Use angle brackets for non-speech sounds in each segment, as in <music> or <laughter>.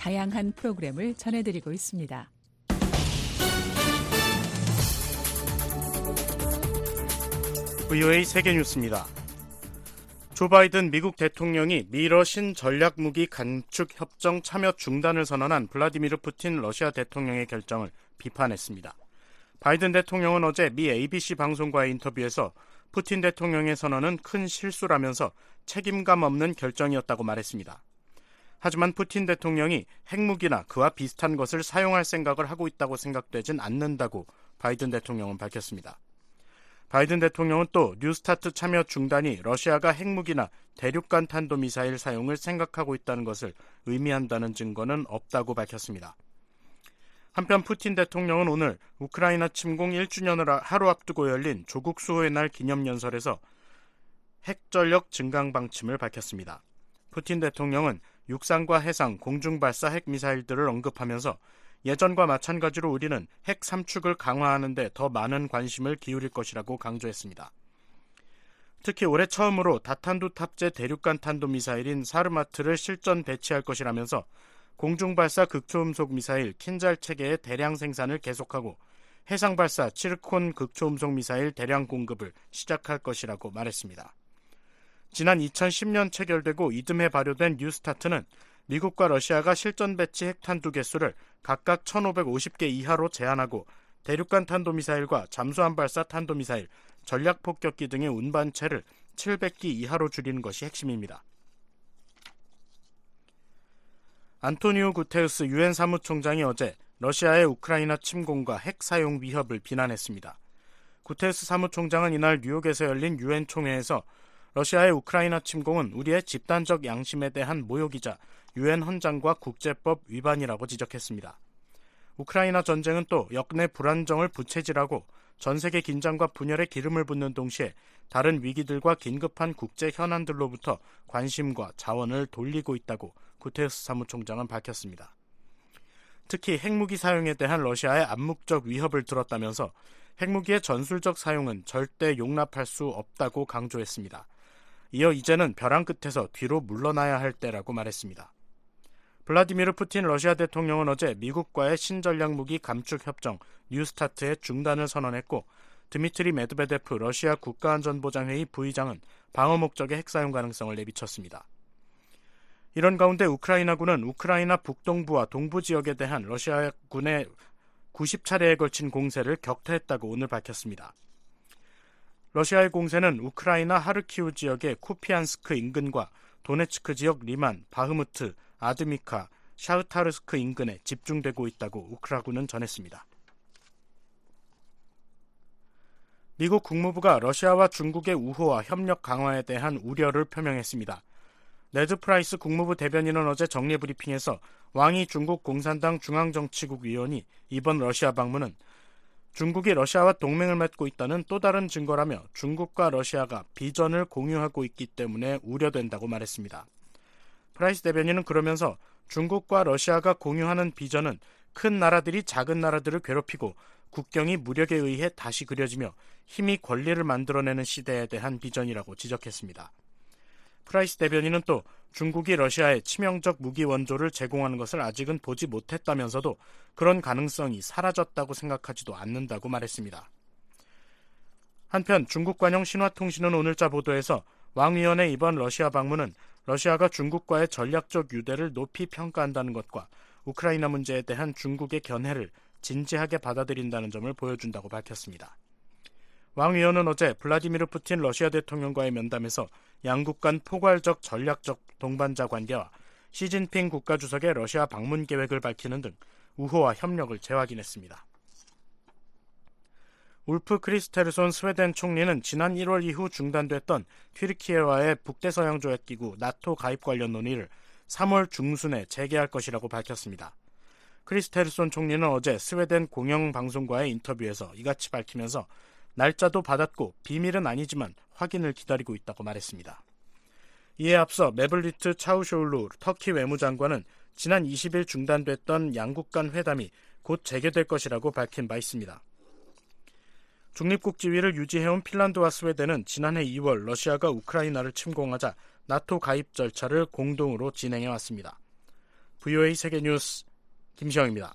다양한 프로그램을 전해드리고 있습니다. VOA 세계뉴스입니다. 조 바이든 미국 대통령이 미러 신 전략무기 간축 협정 참여 중단을 선언한 블라디미르 푸틴 러시아 대통령의 결정을 비판했습니다. 바이든 대통령은 어제 미 ABC 방송과의 인터뷰에서 푸틴 대통령의 선언은 큰 실수라면서 책임감 없는 결정이었다고 말했습니다. 하지만 푸틴 대통령이 핵무기나 그와 비슷한 것을 사용할 생각을 하고 있다고 생각되진 않는다고 바이든 대통령은 밝혔습니다. 바이든 대통령은 또 뉴스타트 참여 중단이 러시아가 핵무기나 대륙간 탄도미사일 사용을 생각하고 있다는 것을 의미한다는 증거는 없다고 밝혔습니다. 한편 푸틴 대통령은 오늘 우크라이나 침공 1주년을 하루 앞두고 열린 조국 수호의 날 기념연설에서 핵전력 증강 방침을 밝혔습니다. 푸틴 대통령은 육상과 해상, 공중 발사 핵 미사일들을 언급하면서 예전과 마찬가지로 우리는 핵 삼축을 강화하는 데 더 많은 관심을 기울일 것이라고 강조했습니다. 특히 올해 처음으로 다탄두 탑재 대륙간 탄도 미사일인 사르마트를 실전 배치할 것이라면서 공중 발사 극초음속 미사일 킨잘 체계의 대량 생산을 계속하고 해상 발사 치르콘 극초음속 미사일 대량 공급을 시작할 것이라고 말했습니다. 지난 2010년 체결되고 이듬해 발효된 뉴스타트는 미국과 러시아가 실전 배치 핵탄 두 개수를 각각 1,550개 이하로 제한하고 대륙간 탄도미사일과 잠수함 발사 탄도미사일, 전략 폭격기 등의 운반체를 700기 이하로 줄이는 것이 핵심입니다. 안토니오 구테우스 유엔 사무총장이 어제 러시아의 우크라이나 침공과 핵 사용 위협을 비난했습니다. 구테우스 사무총장은 이날 뉴욕에서 열린 유엔 총회에서 러시아의 우크라이나 침공은 우리의 집단적 양심에 대한 모욕이자 유엔 헌장과 국제법 위반이라고 지적했습니다. 우크라이나 전쟁은 또 역내 불안정을 부채질하고 전 세계 긴장과 분열에 기름을 붓는 동시에 다른 위기들과 긴급한 국제 현안들로부터 관심과 자원을 돌리고 있다고 구테스 사무총장은 밝혔습니다. 특히 핵무기 사용에 대한 러시아의 암묵적 위협을 들었다면서 핵무기의 전술적 사용은 절대 용납할 수 없다고 강조했습니다. 이어 이제는 벼랑 끝에서 뒤로 물러나야 할 때라고 말했습니다. 블라디미르 푸틴 러시아 대통령은 어제 미국과의 신전략 무기 감축 협정 뉴스타트의 중단을 선언했고 드미트리 메드베데프 러시아 국가안전보장회의 부의장은 방어 목적의 핵사용 가능성을 내비쳤습니다. 이런 가운데 우크라이나군은 우크라이나 북동부와 동부 지역에 대한 러시아군의 90차례에 걸친 공세를 격퇴했다고 오늘 밝혔습니다. 러시아의 공세는 우크라이나 하르키우 지역의 쿠피안스크 인근과 도네츠크 지역 리만, 바흐무트, 아드미카, 샤흐타르스크 인근에 집중되고 있다고 우크라군은 전했습니다. 미국 국무부가 러시아와 중국의 우호와 협력 강화에 대한 우려를 표명했습니다. 네드 프라이스 국무부 대변인은 어제 정례 브리핑에서 왕이 중국 공산당 중앙정치국 위원의 이번 러시아 방문은 중국이 러시아와 동맹을 맺고 있다는 또 다른 증거라며 중국과 러시아가 비전을 공유하고 있기 때문에 우려된다고 말했습니다. 프라이스 대변인은 그러면서 중국과 러시아가 공유하는 비전은 큰 나라들이 작은 나라들을 괴롭히고 국경이 무력에 의해 다시 그려지며 힘이 권리를 만들어내는 시대에 대한 비전이라고 지적했습니다. 프라이스 대변인은 또 중국이 러시아에 치명적 무기 원조를 제공하는 것을 아직은 보지 못했다면서도 그런 가능성이 사라졌다고 생각하지도 않는다고 말했습니다. 한편 중국 관영 신화통신은 오늘자 보도에서 왕 위원의 이번 러시아 방문은 러시아가 중국과의 전략적 유대를 높이 평가한다는 것과 우크라이나 문제에 대한 중국의 견해를 진지하게 받아들인다는 점을 보여준다고 밝혔습니다. 왕 위원은 어제 블라디미르 푸틴 러시아 대통령과의 면담에서 양국 간 포괄적 전략적 동반자 관계와 시진핑 국가주석의 러시아 방문 계획을 밝히는 등 우호와 협력을 재확인했습니다. 울프 크리스테르손 스웨덴 총리는 지난 1월 이후 중단됐던 튀르키예와의 북대서양 조약 기구 나토 가입 관련 논의를 3월 중순에 재개할 것이라고 밝혔습니다. 크리스테르손 총리는 어제 스웨덴 공영방송과의 인터뷰에서 이같이 밝히면서 날짜도 받았고 비밀은 아니지만 확인을 기다리고 있다고 말했습니다. 이에 앞서 메블루트 차우쇼을루 터키 외무장관은 지난 20일 중단됐던 양국 간 회담이 곧 재개될 것이라고 밝힌 바 있습니다. 중립국 지위를 유지해온 핀란드와 스웨덴은 지난해 2월 러시아가 우크라이나를 침공하자 나토 가입 절차를 공동으로 진행해 왔습니다. VOA 세계뉴스 김시영입니다.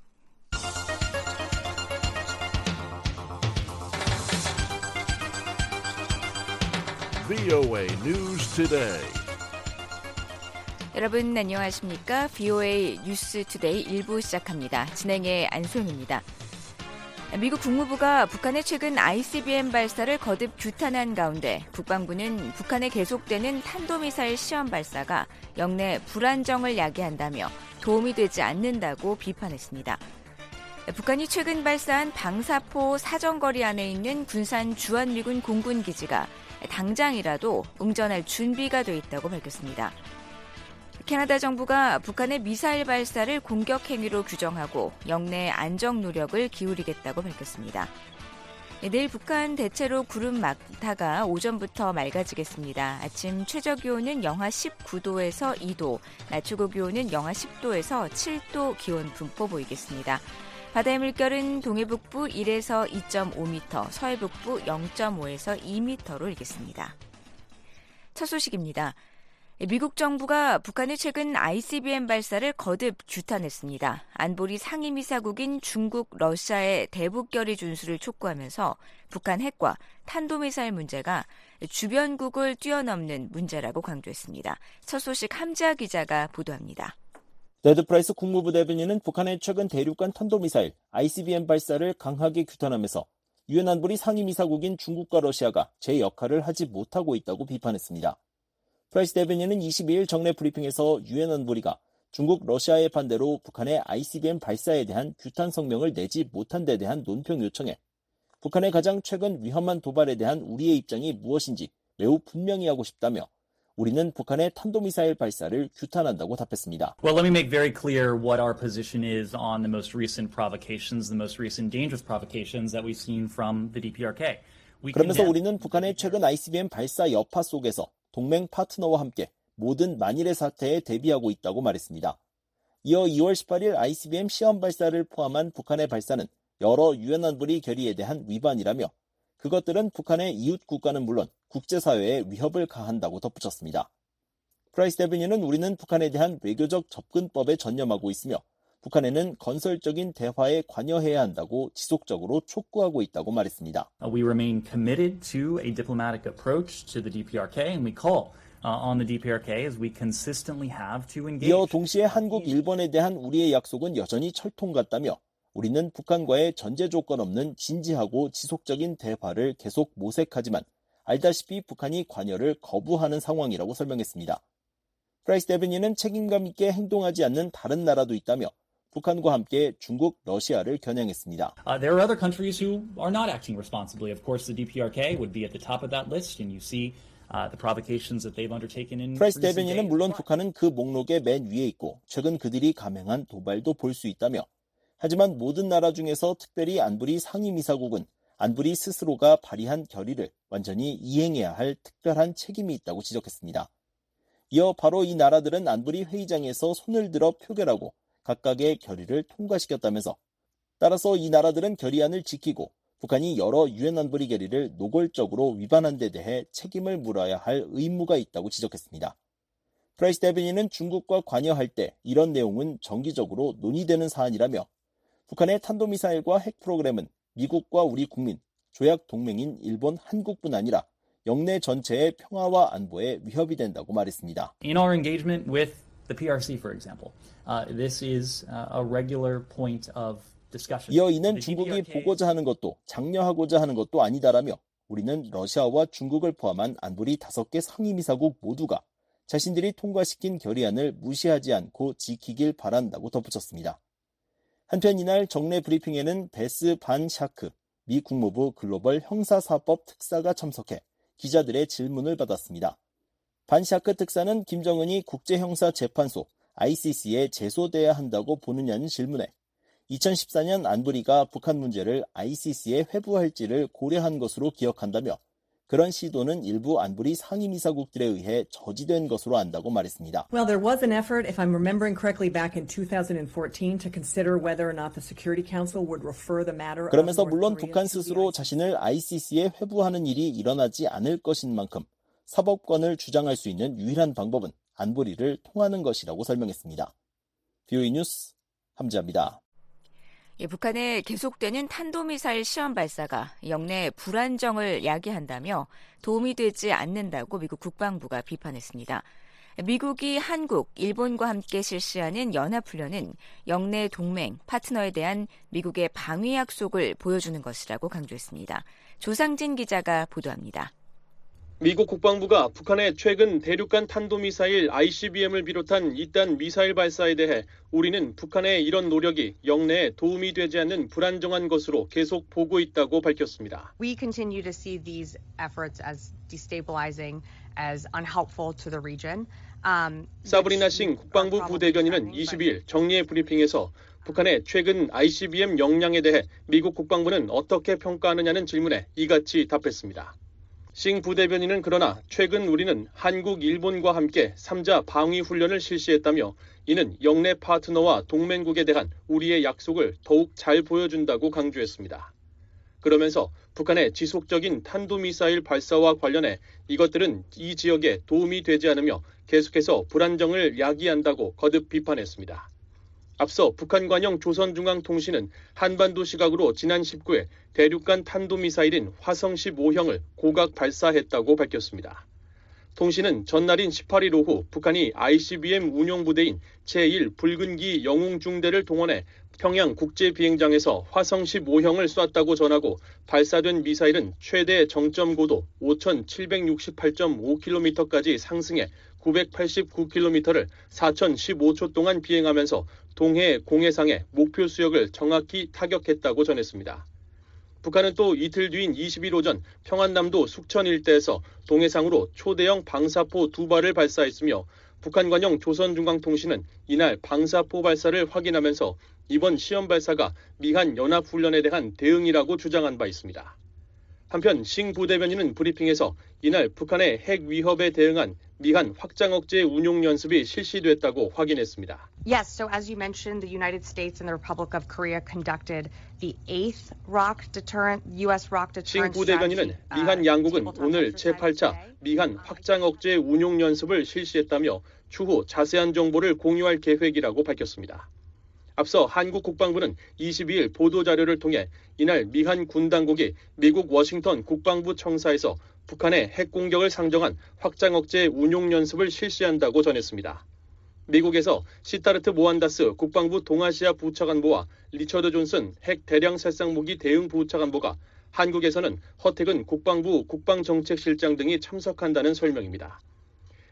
VOA News Today. 여러분 안녕하십니까? VOA 뉴스 투데이 1부 시작합니다. 진행에 안소영입니다. 미국 국무부가 북한의 최근 ICBM 발사를 거듭 규탄한 가운데 국방부는 북한의 계속되는 탄도미사일 시험 발사가 역내 불안정을 야기한다며 도움이 되지 않는다고 비판했습니다. 북한이 최근 발사한 방사포 사정거리 안에 있는 군산 주한미군 공군기지가 당장이라도 응전할 준비가 돼 있다고 밝혔습니다. 캐나다 정부가 북한의 미사일 발사를 공격 행위로 규정하고 영내 안정 노력을 기울이겠다고 밝혔습니다. 내일 북한 대체로 구름 막타가 오전부터 맑아지겠습니다. 아침 최저 기온은 영하 19도에서 2도, 낮 최고 기온은 영하 10도에서 7도 기온 분포 보이겠습니다. 바다의 물결은 동해북부 1에서 2.5m, 서해북부 0.5에서 2m로 일겠습니다. 첫 소식입니다. 미국 정부가 북한의 최근 ICBM 발사를 거듭 규탄했습니다. 안보리 상임이사국인 중국, 러시아의 대북 결의 준수를 촉구하면서 북한 핵과 탄도미사일 문제가 주변국을 뛰어넘는 문제라고 강조했습니다. 첫 소식 함지하 기자가 보도합니다. 네드 프라이스 국무부 대변인은 북한의 최근 대륙간 탄도미사일 ICBM 발사를 강하게 규탄하면서 유엔 안보리 상임이사국인 중국과 러시아가 제 역할을 하지 못하고 있다고 비판했습니다. 프라이스 대변인은 22일 정례 브리핑에서 유엔 안보리가 중국, 러시아의 반대로 북한의 ICBM 발사에 대한 규탄 성명을 내지 못한 데 대한 논평 요청에 북한의 가장 최근 위험한 도발에 대한 우리의 입장이 무엇인지 매우 분명히 하고 싶다며 우리는 북한의 탄도미사일 발사를 규탄한다고 답했습니다. Well, let me make very clear what our position is on the most recent provocations, the most recent dangerous provocations that we've seen from the DPRK. 그러면서 우리는 북한의 최근 ICBM 발사 여파 속에서 동맹 파트너와 함께 모든 만일의 사태에 대비하고 있다고 말했습니다. 이어 2월 18일 ICBM 시험 발사를 포함한 북한의 발사는 여러 유엔 안보리 결의에 대한 위반이라며 그것들은 북한의 이웃 국가는 물론 국제사회에 위협을 가한다고 덧붙였습니다. 프라이스 대변인은 우리는 북한에 대한 외교적 접근법에 전념하고 있으며 북한에는 건설적인 대화에 관여해야 한다고 지속적으로 촉구하고 있다고 말했습니다. Uh, we remain committed to a diplomatic approach to the DPRK, and we call uh, on the DPRK as we consistently have to engage. 이어 동시에 한국, 일본에 대한 우리의 약속은 여전히 철통 같다며 우리는 북한과의 전제 조건 없는 진지하고 지속적인 대화를 계속 모색하지만 알다시피 북한이 관여를 거부하는 상황이라고 설명했습니다. 프라이스 대변인은 책임감 있게 행동하지 않는 다른 나라도 있다며 북한과 함께 중국, 러시아를 겨냥했습니다. Uh, there are other countries who are not acting responsibly. Of course, the DPRK would be at the top of that list, and you see uh, the provocations that they've undertaken in 프라이스 대변인은. 물론 북한은 그 목록의 맨 위에 있고 최근 그들이 감행한 도발도 볼 수 있다며 하지만 모든 나라 중에서 특별히 안보리 상임이사국은 안보리 스스로가 발의한 결의를 완전히 이행해야 할 특별한 책임이 있다고 지적했습니다. 이어 바로 이 나라들은 안보리 회의장에서 손을 들어 표결하고 각각의 결의를 통과시켰다면서 따라서 이 나라들은 결의안을 지키고 북한이 여러 유엔 안보리 결의를 노골적으로 위반한 데 대해 책임을 물어야 할 의무가 있다고 지적했습니다. 프라이스 대변인은 중국과 관여할 때 이런 내용은 정기적으로 논의되는 사안이라며 북한의 탄도미사일과 핵 프로그램은 미국과 우리 국민, 조약 동맹인 일본, 한국뿐 아니라 영내 전체의 평화와 안보에 위협이 된다고 말했습니다. In our engagement with the PRC, for example. Uh, this is uh, a regular point of discussion. 이어 이는 중국이 보고자 하는 것도 장려하고자 하는 것도 아니다라며 우리는 러시아와 중국을 포함한 안보리 다섯 개 상임이사국 모두가 자신들이 통과시킨 결의안을 무시하지 않고 지키길 바란다고 덧붙였습니다. 한편 이날 정례 브리핑에는 베스 반 샤크 미 국무부 글로벌 형사사법 특사가 참석해 기자들의 질문을 받았습니다. 반 샤크 특사는 김정은이 국제형사재판소 ICC에 제소돼야 한다고 보느냐는 질문에 2014년 안보리가 북한 문제를 ICC에 회부할지를 고려한 것으로 기억한다며 그런 시도는 일부 안보리 상임이사국들에 의해 저지된 것으로 안다고 말했습니다. Well, there was an effort, if I'm remembering correctly, back in 2014 to consider whether or not the Security Council would refer the matter 그러면서 물론 북한 스스로 자신을 ICC에 회부하는 일이 일어나지 않을 것인 만큼 사법권을 주장할 수 있는 유일한 방법은 안보리를 통하는 것이라고 설명했습니다. 뷰이 뉴스 함지아입니다. 예, 북한의 계속되는 탄도미사일 시험 발사가 영내 불안정을 야기한다며 도움이 되지 않는다고 미국 국방부가 비판했습니다. 미국이 한국, 일본과 함께 실시하는 연합훈련은 영내 동맹, 파트너에 대한 미국의 방위 약속을 보여주는 것이라고 강조했습니다. 조상진 기자가 보도합니다. 미국 국방부가 북한의 최근 대륙간 탄도미사일 ICBM을 비롯한 이딴 미사일 발사에 대해 우리는 북한의 이런 노력이 영내에 도움이 되지 않는 불안정한 것으로 계속 보고 있다고 밝혔습니다. We continue to see these efforts as destabilizing, as unhelpful to the region. Um, 사브리나 which 싱 국방부 부대변인은 probably 22일 정례 브리핑에서 북한의 최근 ICBM 역량에 대해 미국 국방부는 어떻게 평가하느냐는 질문에 이같이 답했습니다. 싱 부대변인은 그러나 최근 우리는 한국, 일본과 함께 3자 방위 훈련을 실시했다며 이는 영내 파트너와 동맹국에 대한 우리의 약속을 더욱 잘 보여준다고 강조했습니다. 그러면서 북한의 지속적인 탄도미사일 발사와 관련해 이것들은 이 지역에 도움이 되지 않으며 계속해서 불안정을 야기한다고 거듭 비판했습니다. 앞서 북한 관영 조선중앙통신은 한반도 시각으로 지난 19일 대륙간 탄도미사일인 화성 15형을 고각 발사했다고 밝혔습니다. 통신은 전날인 18일 오후 북한이 ICBM 운용부대인 제1 붉은기 영웅중대를 동원해 평양 국제비행장에서 화성 15형을 쐈다고 전하고 발사된 미사일은 최대 정점 고도 5,768.5km까지 상승해 989km를 4,015초 동안 비행하면서 동해 공해상의 목표 수역을 정확히 타격했다고 전했습니다. 북한은 또 이틀 뒤인 20일 오전 평안남도 숙천 일대에서 동해상으로 초대형 방사포 두 발을 발사했으며 북한 관영 조선중앙통신은 이날 방사포 발사를 확인하면서 이번 시험 발사가 미한 연합훈련에 대한 대응이라고 주장한 바 있습니다. 한편 싱 부대변인은 브리핑에서 이날 북한의 핵 위협에 대응한 미한 확장 억제 운용 연습이 실시됐다고 확인했습니다. Yes, so as you mentioned, the United States and the Republic of Korea conducted the eighth rock deterrent, U.S. rock 싱 deterrent 부대변인은 strategy, 미한 uh, 양국은 오늘 exercise 제8차 today. 미한 확장 억제 운용 연습을 실시했다며 추후 자세한 정보를 공유할 계획이라고 밝혔습니다. 앞서 한국 국방부는 22일 보도자료를 통해 이날 미한 군 당국이 미국 워싱턴 국방부 청사에서 북한의 핵 공격을 상정한 확장 억제 운용 연습을 실시한다고 전했습니다. 미국에서 시타르트 모한다스 국방부 동아시아 부차관보와 리처드 존슨 핵 대량 살상 무기 대응 부차관보가 한국에서는 허택은 국방부 국방정책실장 등이 참석한다는 설명입니다.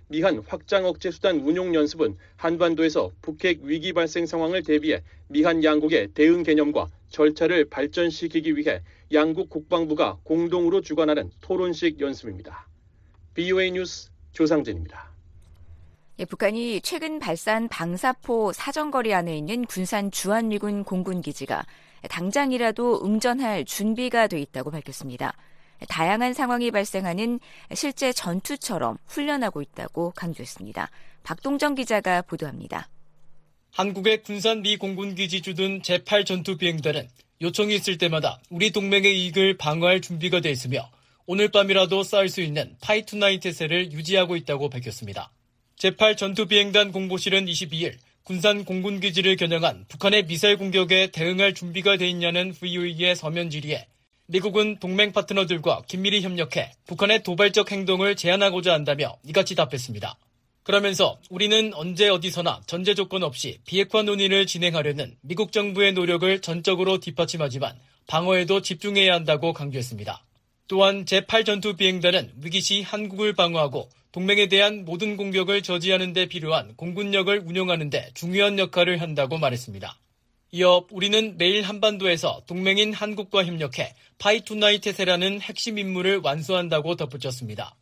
미한 확장 억제 수단 운용 연습은 한반도에서 북핵 위기 발생 상황을 대비해 미한 양국의 대응 개념과 절차를 발전시키기 위해 양국 국방부가 공동으로 주관하는 토론식 연습입니다. BOA 뉴스 조상진입니다. 예, 북한이 최근 발사한 방사포 사정거리 안에 있는 군산 주한미군 공군기지가 당장이라도 응전할 준비가 돼 있다고 밝혔습니다. 다양한 상황이 발생하는 실제 전투처럼 훈련하고 있다고 강조했습니다. 박동정 기자가 보도합니다. 한국의 군산 미 공군 기지 주둔 제8 전투 비행단은 요청이 있을 때마다 우리 동맹의 이익을 방어할 준비가 돼 있으며 오늘 밤이라도 쌓을 수 있는 파이투나인 태세를 유지하고 있다고 밝혔습니다. 제8 전투 비행단 공보실은 22일 군산 공군 기지를 겨냥한 북한의 미사일 공격에 대응할 준비가 돼 있냐는 VOE의 서면 질의에 미국은 동맹 파트너들과 긴밀히 협력해 북한의 도발적 행동을 제한하고자 한다며 이같이 답했습니다. 그러면서 우리는 언제 어디서나 전제 조건 없이 비핵화 논의를 진행하려는 미국 정부의 노력을 전적으로 뒷받침하지만 방어에도 집중해야 한다고 강조했습니다. 또한 제8전투 비행단은 위기시 한국을 방어하고 동맹에 대한 모든 공격을 저지하는 데 필요한 공군력을 운용하는 데 중요한 역할을 한다고 말했습니다. 이어 우리는 매일 한반도에서 동맹인 한국과 협력해 파이투나이 태세라는 핵심 임무를 완수한다고 덧붙였습니다.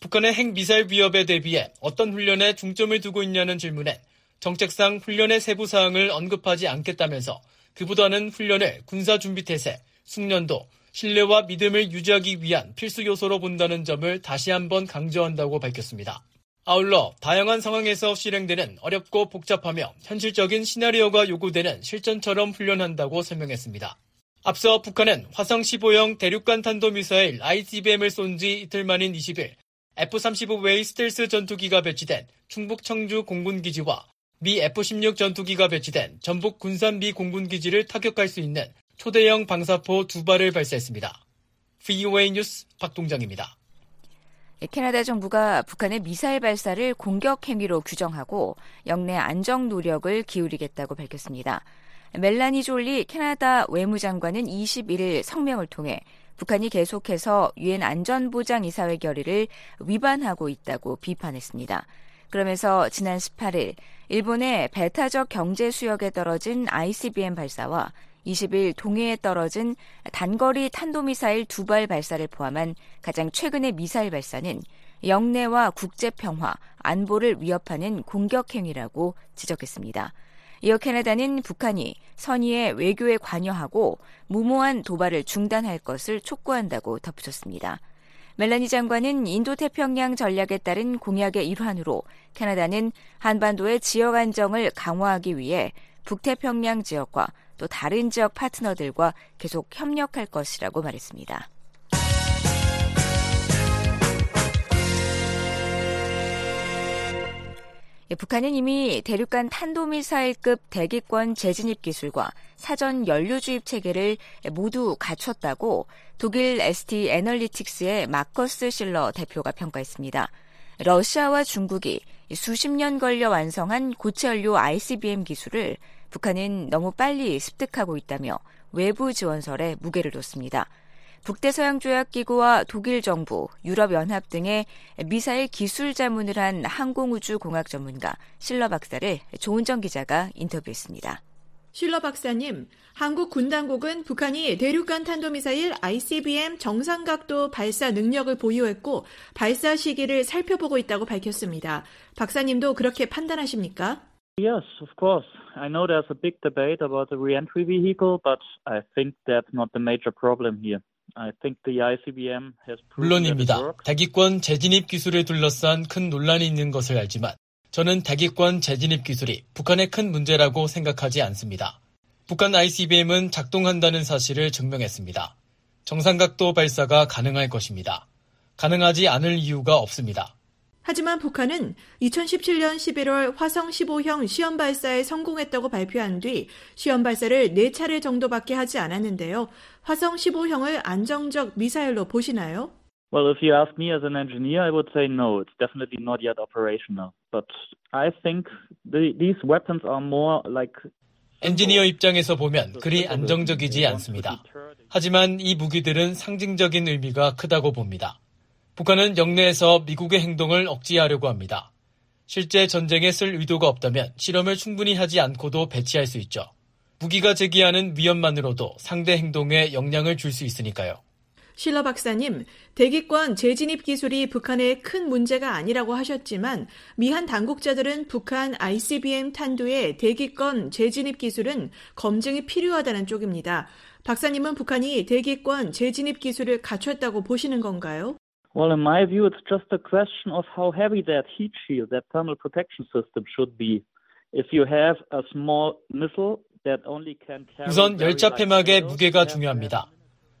북한의 핵미사일 위협에 대비해 어떤 훈련에 중점을 두고 있냐는 질문에 정책상 훈련의 세부 사항을 언급하지 않겠다면서 그보다는 훈련을 군사 준비 태세, 숙련도, 신뢰와 믿음을 유지하기 위한 필수 요소로 본다는 점을 다시 한번 강조한다고 밝혔습니다. 아울러 다양한 상황에서 실행되는 어렵고 복잡하며 현실적인 시나리오가 요구되는 실전처럼 훈련한다고 설명했습니다. 앞서 북한은 화성 15형 대륙간 탄도미사일 ICBM을 쏜 지 이틀 만인 20일 F-35 외의 스텔스 전투기가 배치된 충북 청주 공군기지와 미 F-16 전투기가 배치된 전북 군산 미 공군기지를 타격할 수 있는 초대형 방사포 두 발을 발사했습니다. VOA 뉴스 박동장입니다. 캐나다 정부가 북한의 미사일 발사를 공격 행위로 규정하고 영내 안정 노력을 기울이겠다고 밝혔습니다. 멜라니 졸리 캐나다 외무장관은 21일 성명을 통해 북한이 계속해서 유엔 안전보장이사회 결의를 위반하고 있다고 비판했습니다. 그러면서 지난 18일 일본의 배타적 경제 수역에 떨어진 ICBM 발사와 20일 동해에 떨어진 단거리 탄도미사일 두 발 발사를 포함한 가장 최근의 미사일 발사는 영내와 국제 평화, 안보를 위협하는 공격 행위라고 지적했습니다. 이어 캐나다는 북한이 선의의 외교에 관여하고 무모한 도발을 중단할 것을 촉구한다고 덧붙였습니다. 멜라니 장관은 인도 태평양 전략에 따른 공약의 일환으로 캐나다는 한반도의 지역 안정을 강화하기 위해 북태평양 지역과 또 다른 지역 파트너들과 계속 협력할 것이라고 말했습니다. 북한은 이미 대륙간 탄도미사일급 대기권 재진입 기술과 사전 연료 주입 체계를 모두 갖췄다고 독일 ST 애널리틱스의 마커스 실러 대표가 평가했습니다. 러시아와 중국이 수십 년 걸려 완성한 고체 연료 ICBM 기술을 북한은 너무 빨리 습득하고 있다며 외부 지원설에 무게를 뒀습니다. 북대서양조약기구와 독일 정부, 유럽연합 등의 미사일 기술 자문을 한 항공우주공학 전문가 실러 박사를 조은정 기자가 인터뷰했습니다. 실러 박사님, 한국 군 당국은 북한이 대륙간 탄도미사일 ICBM 정상각도 발사 능력을 보유했고 발사 시기를 살펴보고 있다고 밝혔습니다. 박사님도 그렇게 판단하십니까? Yes, of course. I know there's a big debate about the reentry vehicle, but I think that's not the major problem here. 물론입니다. 대기권 재진입 기술에 둘러싼 큰 논란이 있는 것을 알지만 저는 대기권 재진입 기술이 북한의 큰 문제라고 생각하지 않습니다. 북한 ICBM은 작동한다는 사실을 증명했습니다. 정상각도 발사가 가능할 것입니다. 가능하지 않을 이유가 없습니다. 하지만 북한은 2017년 11월 화성 15형 시험 발사에 성공했다고 발표한 뒤 시험 발사를 4차례 정도밖에 하지 않았는데요. 화성 15형을 안정적 미사일로 보시나요? Well, if you ask me as an engineer, I would say no. It's definitely not yet operational. But I think the, these weapons are more like 엔지니어 입장에서 보면 그리 안정적이지 않습니다. 하지만 이 무기들은 상징적인 의미가 크다고 봅니다. 북한은 영내에서 미국의 행동을 억제하려고 합니다. 실제 전쟁에 쓸 의도가 없다면 실험을 충분히 하지 않고도 배치할 수 있죠. 무기가 제기하는 위험만으로도 상대 행동에 영향을 줄 수 있으니까요. 실러 박사님, 대기권 재진입 기술이 북한의 큰 문제가 아니라고 하셨지만 미한 당국자들은 북한 ICBM 탄두의 대기권 재진입 기술은 검증이 필요하다는 쪽입니다. 박사님은 북한이 대기권 재진입 기술을 갖췄다고 보시는 건가요? Well, in my view, it's just a question of how heavy that heat shield, that thermal protection system should be. If you have a small missile that only can carry 우선 열차 폐막의 무게가 중요합니다.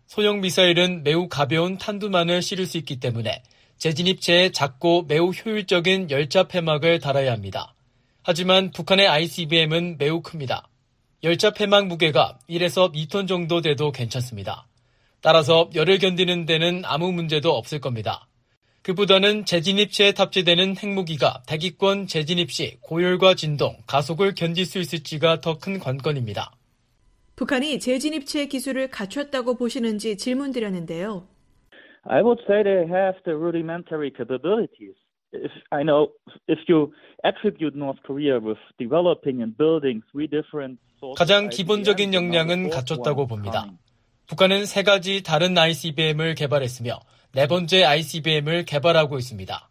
소형 미사일은 매우 가벼운 탄두만을 실을 수 있기 때문에 재진입체에 작고 매우 효율적인 열차 폐막을 달아야 합니다. 하지만 북한의 ICBM은 매우 큽니다. 열차 폐막 무게가 1에서 2톤 정도 돼도 괜찮습니다. 따라서 열을 견디는 데는 아무 문제도 없을 겁니다. 그보다는 재진입체에 탑재되는 핵무기가 대기권 재진입 시 고열과 진동, 가속을 견딜 수 있을지가 더 큰 관건입니다. 북한이 재진입체 기술을 갖췄다고 보시는지 질문드렸는데요. I would say they have the rudimentary capabilities. If I know if you attribute North Korea with developing and building three different 가장 기본적인 역량은 갖췄다고 봅니다. 북한은 세 가지 다른 ICBM을 개발했으며 네 번째 ICBM을 개발하고 있습니다.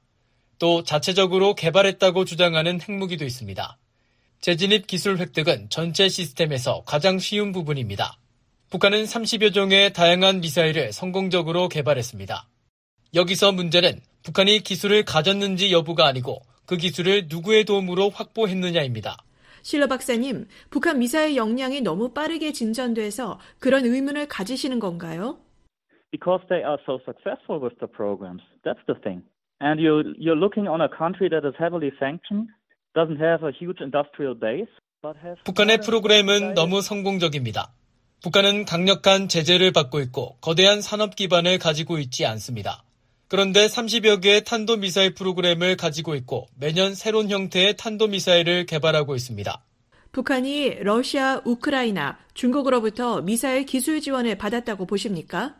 또 자체적으로 개발했다고 주장하는 핵무기도 있습니다. 재진입 기술 획득은 전체 시스템에서 가장 쉬운 부분입니다. 북한은 30여 종의 다양한 미사일을 성공적으로 개발했습니다. 여기서 문제는 북한이 기술을 가졌는지 여부가 아니고 그 기술을 누구의 도움으로 확보했느냐입니다. 실러 박사님, 북한 미사일 역량이 너무 빠르게 진전돼서 그런 의문을 가지시는 건가요? Because they are so successful with the programs. That's the thing. And you, you're looking on a country that is heavily sanctioned, doesn't have a huge industrial base, but has 북한의 프로그램은 너무 성공적입니다. 북한은 강력한 제재를 받고 있고 거대한 산업 기반을 가지고 있지 않습니다. 그런데 30여 개의 탄도미사일 프로그램을 가지고 있고 매년 새로운 형태의 탄도미사일을 개발하고 있습니다. 북한이 러시아, 우크라이나, 중국으로부터 미사일 기술 지원을 받았다고 보십니까?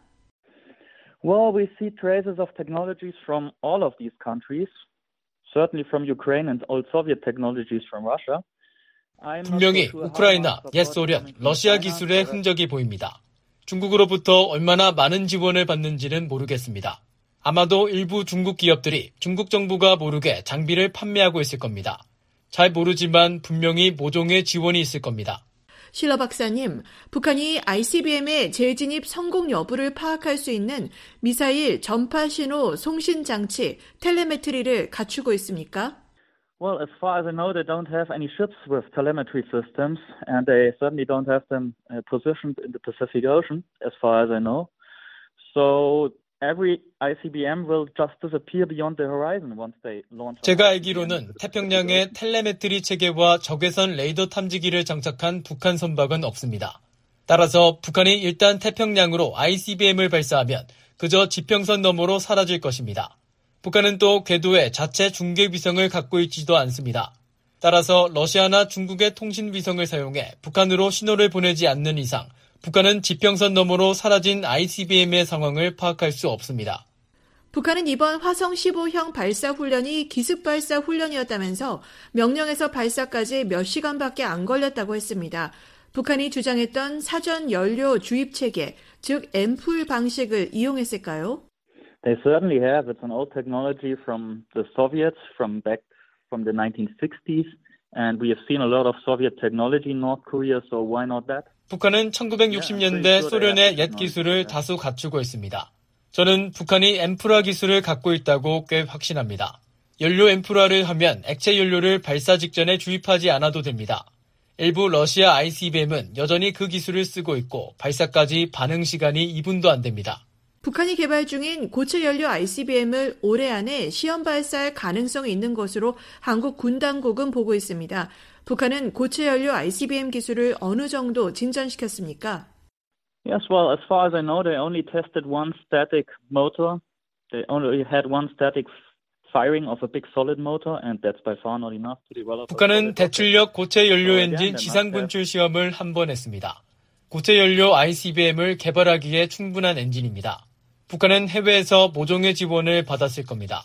Well, we see traces of technologies from all of these countries, certainly from Ukraine and old Soviet technologies from Russia. 분명히 우크라이나, 옛 소련, 러시아 기술의 흔적이 보입니다. 중국으로부터 얼마나 많은 지원을 받는지는 모르겠습니다. 아마도 일부 중국 기업들이 중국 정부가 모르게 장비를 판매하고 있을 겁니다. 잘 모르지만 분명히 모종의 지원이 있을 겁니다. 실러 박사님, 북한이 ICBM의 재진입 성공 여부를 파악할 수 있는 미사일 전파 신호 송신 장치 텔레메트리를 갖추고 있습니까? Well, as far as I know, they don't have any ships with telemetry systems, and they certainly don't have them uh, positioned in the Pacific Ocean, as far as I know. So every ICBM will just disappear beyond the horizon once they launch. 제가 알기로는 태평양에 텔레메트리 체계와 적외선 레이더 탐지기를 장착한 북한 선박은 없습니다. 따라서 북한이 일단 태평양으로 ICBM을 발사하면 그저 지평선 너머로 사라질 것입니다. 북한은 또 궤도에 자체 중계 위성을 갖고 있지도 않습니다. 따라서 러시아나 중국의 통신 위성을 사용해 북한으로 신호를 보내지 않는 이상 북한은 지평선 너머로 사라진 ICBM의 상황을 파악할 수 없습니다. 북한은 이번 화성 15형 발사 훈련이 기습 발사 훈련이었다면서 명령에서 발사까지 몇 시간밖에 안 걸렸다고 했습니다. 북한이 주장했던 사전 연료 주입 체계, 즉 앰플 방식을 이용했을까요? They certainly have. It's an old technology from the Soviets from back from the 1960s, and we have seen a lot of Soviet technology in North Korea, so why not that? 북한은 1960년대 소련의 옛 기술을 다수 갖추고 있습니다. 저는 북한이 엠프라 기술을 갖고 있다고 꽤 확신합니다. 연료 엠프라를 하면 액체 연료를 발사 직전에 주입하지 않아도 됩니다. 일부 러시아 ICBM은 여전히 그 기술을 쓰고 있고 발사까지 반응 시간이 2분도 안 됩니다. 북한이 개발 중인 고체 연료 ICBM을 올해 안에 시험 발사할 가능성이 있는 것으로 한국 군 당국은 보고 있습니다. 북한은 고체 연료 ICBM 기술을 어느 정도 진전시켰습니까? Yes, well, as far as I know, they only tested one static motor. They only had one static firing of a big solid motor, and that's by far not enough to develop. 북한은 대출력 고체 연료 엔진 지상 분출 시험을 한 번 했습니다. 고체 연료 ICBM을 개발하기에 충분한 엔진입니다. 북한은 해외에서 모종의 지원을 받았을 겁니다.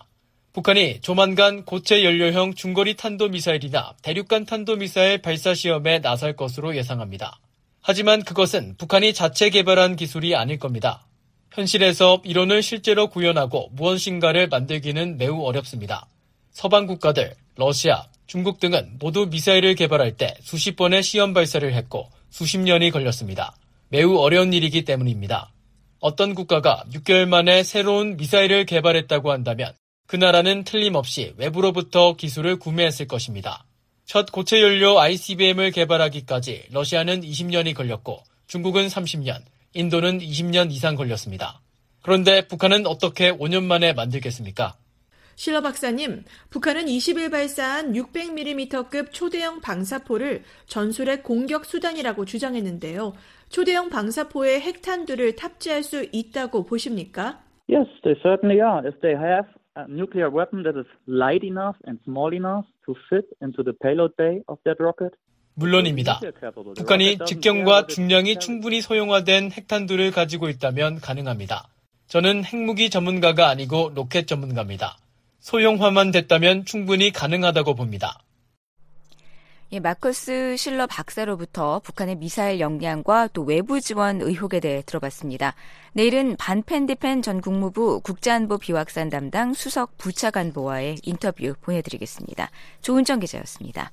북한이 조만간 고체 연료형 중거리 탄도미사일이나 대륙간 탄도미사일 발사 시험에 나설 것으로 예상합니다. 하지만 그것은 북한이 자체 개발한 기술이 아닐 겁니다. 현실에서 이론을 실제로 구현하고 무언신가를 만들기는 매우 어렵습니다. 서방 국가들, 러시아, 중국 등은 모두 미사일을 개발할 때 수십 번의 시험 발사를 했고 수십 년이 걸렸습니다. 매우 어려운 일이기 때문입니다. 어떤 국가가 6개월 만에 새로운 미사일을 개발했다고 한다면 그 나라는 틀림없이 외부로부터 기술을 구매했을 것입니다. 첫 고체 연료 ICBM을 개발하기까지 러시아는 20년이 걸렸고 중국은 30년, 인도는 20년 이상 걸렸습니다. 그런데 북한은 어떻게 5년 만에 만들겠습니까? 실러 박사님, 북한은 20일 발사한 600mm급 초대형 방사포를 전술의 공격 수단이라고 주장했는데요. 초대형 방사포에 핵탄두를 탑재할 수 있다고 보십니까? Yes, they certainly are. If they have a nuclear weapon that is light enough and small enough to fit into the payload bay of that rocket? 물론입니다. 북한이 직경과 중량이 충분히 소형화된 핵탄두를 가지고 있다면 가능합니다. 저는 핵무기 전문가가 아니고 로켓 전문가입니다. 소형화만 됐다면 충분히 가능하다고 봅니다. 예, 마커스 실러 박사로부터 북한의 미사일 역량과 또 외부 지원 의혹에 대해 들어봤습니다. 내일은 반펜디펜 전 국무부 국제안보 비확산 담당 수석 부차관보와의 인터뷰 보내드리겠습니다. 조은정 기자였습니다.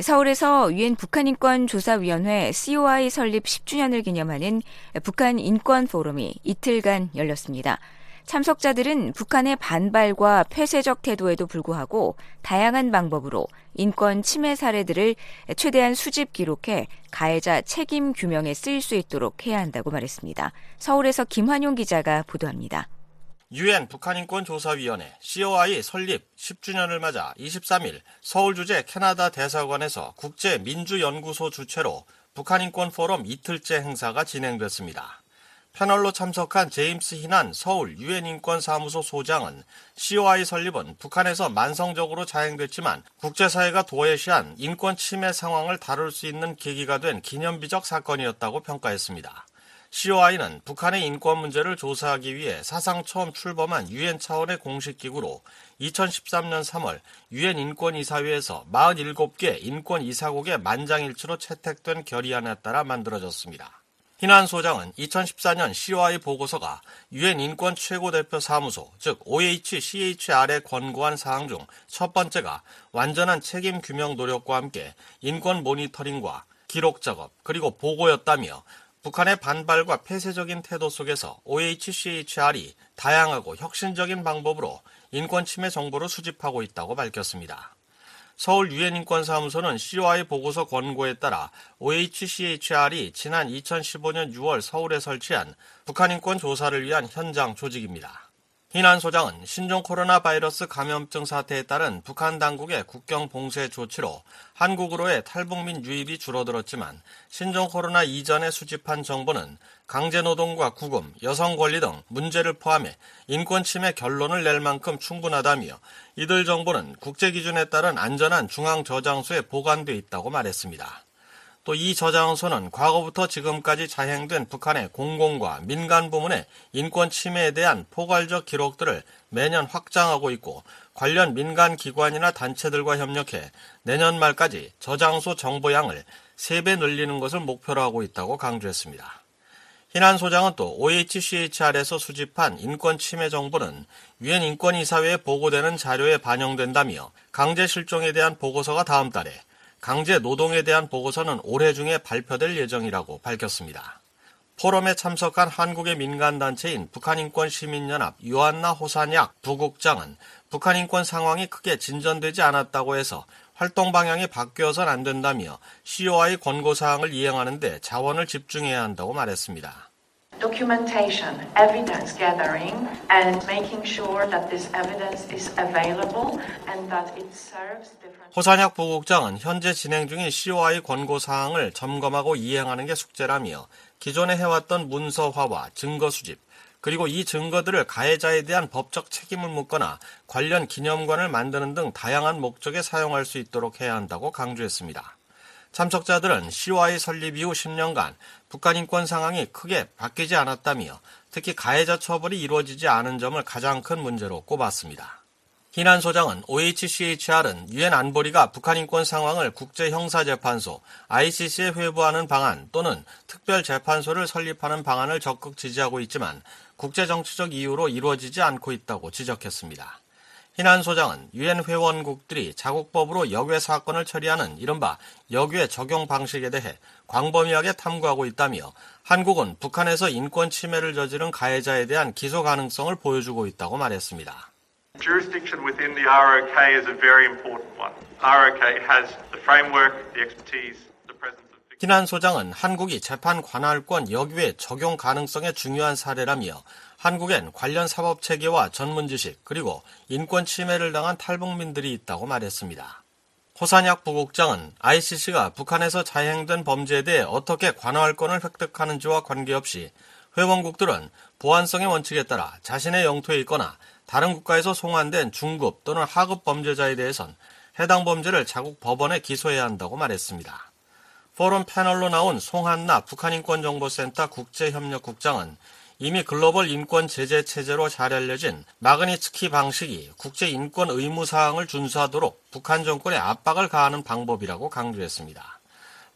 서울에서 유엔 북한인권조사위원회 COI 설립 10주년을 기념하는 북한 인권 포럼이 이틀간 열렸습니다. 참석자들은 북한의 반발과 폐쇄적 태도에도 불구하고 다양한 방법으로 인권 침해 사례들을 최대한 수집 기록해 가해자 책임 규명에 쓰일 수 있도록 해야 한다고 말했습니다. 서울에서 김환용 기자가 보도합니다. 유엔 북한인권조사위원회 COI 설립 10주년을 맞아 23일 서울 주재 캐나다 대사관에서 국제 민주연구소 주최로 북한인권 포럼 이틀째 행사가 진행됐습니다. 패널로 참석한 제임스 희난 서울 유엔인권사무소 소장은 COI 설립은 북한에서 만성적으로 자행됐지만 국제사회가 도외시한 인권 침해 상황을 다룰 수 있는 계기가 된 기념비적 사건이었다고 평가했습니다. COI는 북한의 인권 문제를 조사하기 위해 사상 처음 출범한 유엔 차원의 공식 기구로 2013년 3월 유엔 인권 이사회에서 47개 인권 이사국의 만장일치로 채택된 결의안에 따라 만들어졌습니다. 희난 소장은 2014년 COI 보고서가 유엔 인권 최고대표 사무소, 즉 OHCHR에 권고한 사항 중 첫 번째가 완전한 책임 규명 노력과 함께 인권 모니터링과 기록 작업 그리고 보고였다며 북한의 반발과 폐쇄적인 태도 속에서 OHCHR이 다양하고 혁신적인 방법으로 인권 침해 정보를 수집하고 있다고 밝혔습니다. 서울 유엔 인권사무소는 COI 보고서 권고에 따라 OHCHR이 지난 2015년 6월 서울에 설치한 북한 인권 조사를 위한 현장 조직입니다. 희난 소장은 신종 코로나 바이러스 감염증 사태에 따른 북한 당국의 국경 봉쇄 조치로 한국으로의 탈북민 유입이 줄어들었지만 신종 코로나 이전에 수집한 정보는 강제노동과 구금, 여성 권리 등 문제를 포함해 인권 침해 결론을 낼 만큼 충분하다며 이들 정보는 국제 기준에 따른 안전한 중앙 저장소에 보관돼 있다고 말했습니다. 또 이 저장소는 과거부터 지금까지 자행된 북한의 공공과 민간 부문의 인권 침해에 대한 포괄적 기록들을 매년 확장하고 있고 관련 민간 기관이나 단체들과 협력해 내년 말까지 저장소 정보양을 3배 늘리는 것을 목표로 하고 있다고 강조했습니다. 희난 소장은 또 OHCHR에서 수집한 인권 침해 정보는 유엔 인권이사회에 보고되는 자료에 반영된다며 강제 실종에 대한 보고서가 다음 달에 강제 노동에 대한 보고서는 올해 중에 발표될 예정이라고 밝혔습니다. 포럼에 참석한 한국의 민간단체인 북한인권시민연합 유한나 호산약 부국장은 북한인권 상황이 크게 진전되지 않았다고 해서 활동 방향이 바뀌어선 안 된다며 COI 권고사항을 이행하는데 자원을 집중해야 한다고 말했습니다. Documentation, evidence gathering, and making sure that this evidence is available and that it serves different. 호산약 부국장은 현재 진행 중인 COI 권고 사항을 점검하고 이행하는 게 숙제라며 기존에 해왔던 문서화와 증거 수집, 그리고 이 증거들을 가해자에 대한 법적 책임을 묻거나 관련 기념관을 만드는 등 다양한 목적에 사용할 수 있도록 해야 한다고 강조했습니다. 참석자들은 COI 설립 이후 10년간 북한 인권 상황이 크게 바뀌지 않았다며 특히 가해자 처벌이 이루어지지 않은 점을 가장 큰 문제로 꼽았습니다. 희난 소장은 OHCHR은 유엔 안보리가 북한 인권 상황을 국제 형사 재판소 ICC에 회부하는 방안 또는 특별 재판소를 설립하는 방안을 적극 지지하고 있지만 국제 정치적 이유로 이루어지지 않고 있다고 지적했습니다. 희난 소장은 유엔 회원국들이 자국법으로 역외 사건을 처리하는 이른바 역외 적용 방식에 대해 광범위하게 탐구하고 있다며 한국은 북한에서 인권 침해를 저지른 가해자에 대한 기소 가능성을 보여주고 있다고 말했습니다. Jurisdiction within the ROK is a very important one. ROK has the framework, the expertise, the presence of 희난 소장은 한국이 재판 관할권 역외 적용 가능성의 중요한 사례라며 한국엔 관련 사법 체계와 전문 지식 그리고 인권 침해를 당한 탈북민들이 있다고 말했습니다. 호산약 부국장은 ICC가 북한에서 자행된 범죄에 대해 어떻게 관할권을 획득하는지와 관계없이 회원국들은 보안성의 원칙에 따라 자신의 영토에 있거나 다른 국가에서 송환된 중급 또는 하급 범죄자에 대해선 해당 범죄를 자국 법원에 기소해야 한다고 말했습니다. 포럼 패널로 나온 송한나 북한인권정보센터 국제협력국장은 이미 글로벌 인권 제재 체제로 잘 알려진 마그니츠키 방식이 국제 인권 의무 사항을 준수하도록 북한 정권에 압박을 가하는 방법이라고 강조했습니다.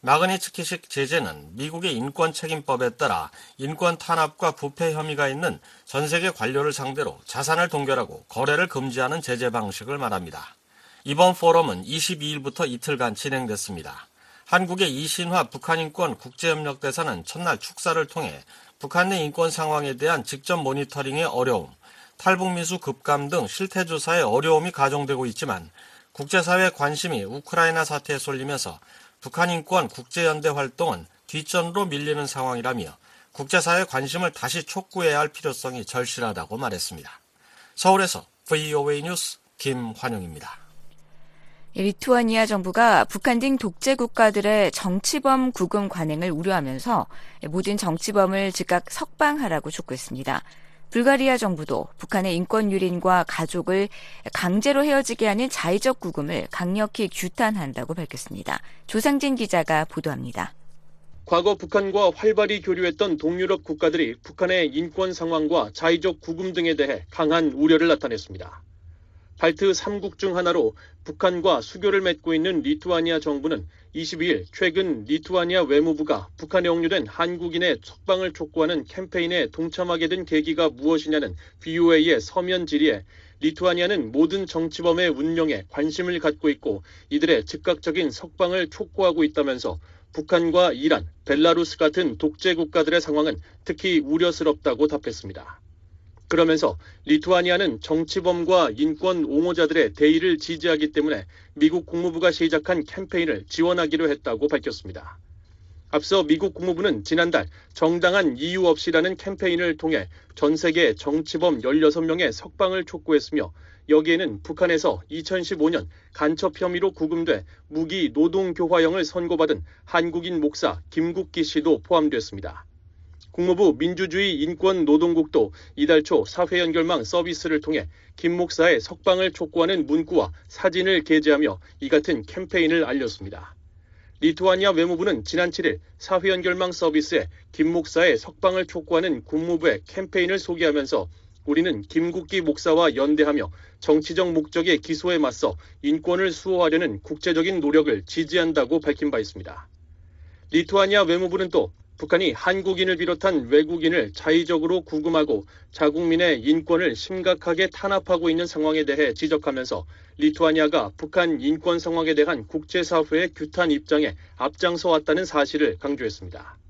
마그니츠키식 제재는 미국의 인권 책임법에 따라 인권 탄압과 부패 혐의가 있는 전 세계 관료를 상대로 자산을 동결하고 거래를 금지하는 제재 방식을 말합니다. 이번 포럼은 22일부터 이틀간 진행됐습니다. 한국의 이신화 북한인권 국제협력대사는 첫날 축사를 통해 북한 내 인권 상황에 대한 직접 모니터링의 어려움, 탈북민수 급감 등 실태 조사의 어려움이 가중되고 있지만 국제사회 관심이 우크라이나 사태에 쏠리면서 북한 인권 국제연대 활동은 뒷전으로 밀리는 상황이라며 국제사회 관심을 다시 촉구해야 할 필요성이 절실하다고 말했습니다. 서울에서 VOA 뉴스 김환영입니다. 리투아니아 정부가 북한 등 독재 국가들의 정치범 구금 관행을 우려하면서 모든 정치범을 즉각 석방하라고 촉구했습니다. 불가리아 정부도 북한의 인권 유린과 가족을 강제로 헤어지게 하는 자의적 구금을 강력히 규탄한다고 밝혔습니다. 조상진 기자가 보도합니다. 과거 북한과 활발히 교류했던 동유럽 국가들이 북한의 인권 상황과 자의적 구금 등에 대해 강한 우려를 나타냈습니다. 발트 3국 중 하나로 북한과 수교를 맺고 있는 리투아니아 정부는 22일 최근 리투아니아 외무부가 북한에 억류된 한국인의 석방을 촉구하는 캠페인에 동참하게 된 계기가 무엇이냐는 VOA의 서면 질의에 리투아니아는 모든 정치범의 운영에 관심을 갖고 있고 이들의 즉각적인 석방을 촉구하고 있다면서 북한과 이란, 벨라루스 같은 독재 국가들의 상황은 특히 우려스럽다고 답했습니다. 그러면서 리투아니아는 정치범과 인권 옹호자들의 대의를 지지하기 때문에 미국 국무부가 시작한 캠페인을 지원하기로 했다고 밝혔습니다. 앞서 미국 국무부는 지난달 정당한 이유 없이라는 캠페인을 통해 전 세계 정치범 16명의 석방을 촉구했으며 여기에는 북한에서 2015년 간첩 혐의로 구금돼 무기 노동교화형을 선고받은 한국인 목사 김국기 씨도 포함됐습니다. 국무부 민주주의 인권 노동국도 이달 초 사회 연결망 서비스를 통해 김 목사의 석방을 촉구하는 문구와 사진을 게재하며 이 같은 캠페인을 알렸습니다. 리투아니아 외무부는 지난 7일 사회 연결망 서비스에 김 목사의 석방을 촉구하는 국무부의 캠페인을 소개하면서 우리는 김국기 목사와 연대하며 정치적 목적의 기소에 맞서 인권을 수호하려는 국제적인 노력을 지지한다고 밝힌 바 있습니다. 리투아니아 외무부는 또 북한이 한국인을 비롯한 외국인을 자의적으로 구금하고 자국민의 인권을 심각하게 탄압하고 있는 상황에 대해 지적하면서 리투아니아가 북한 인권 상황에 대한 국제사회의 규탄 입장에 앞장서 왔다는 사실을 강조했습니다.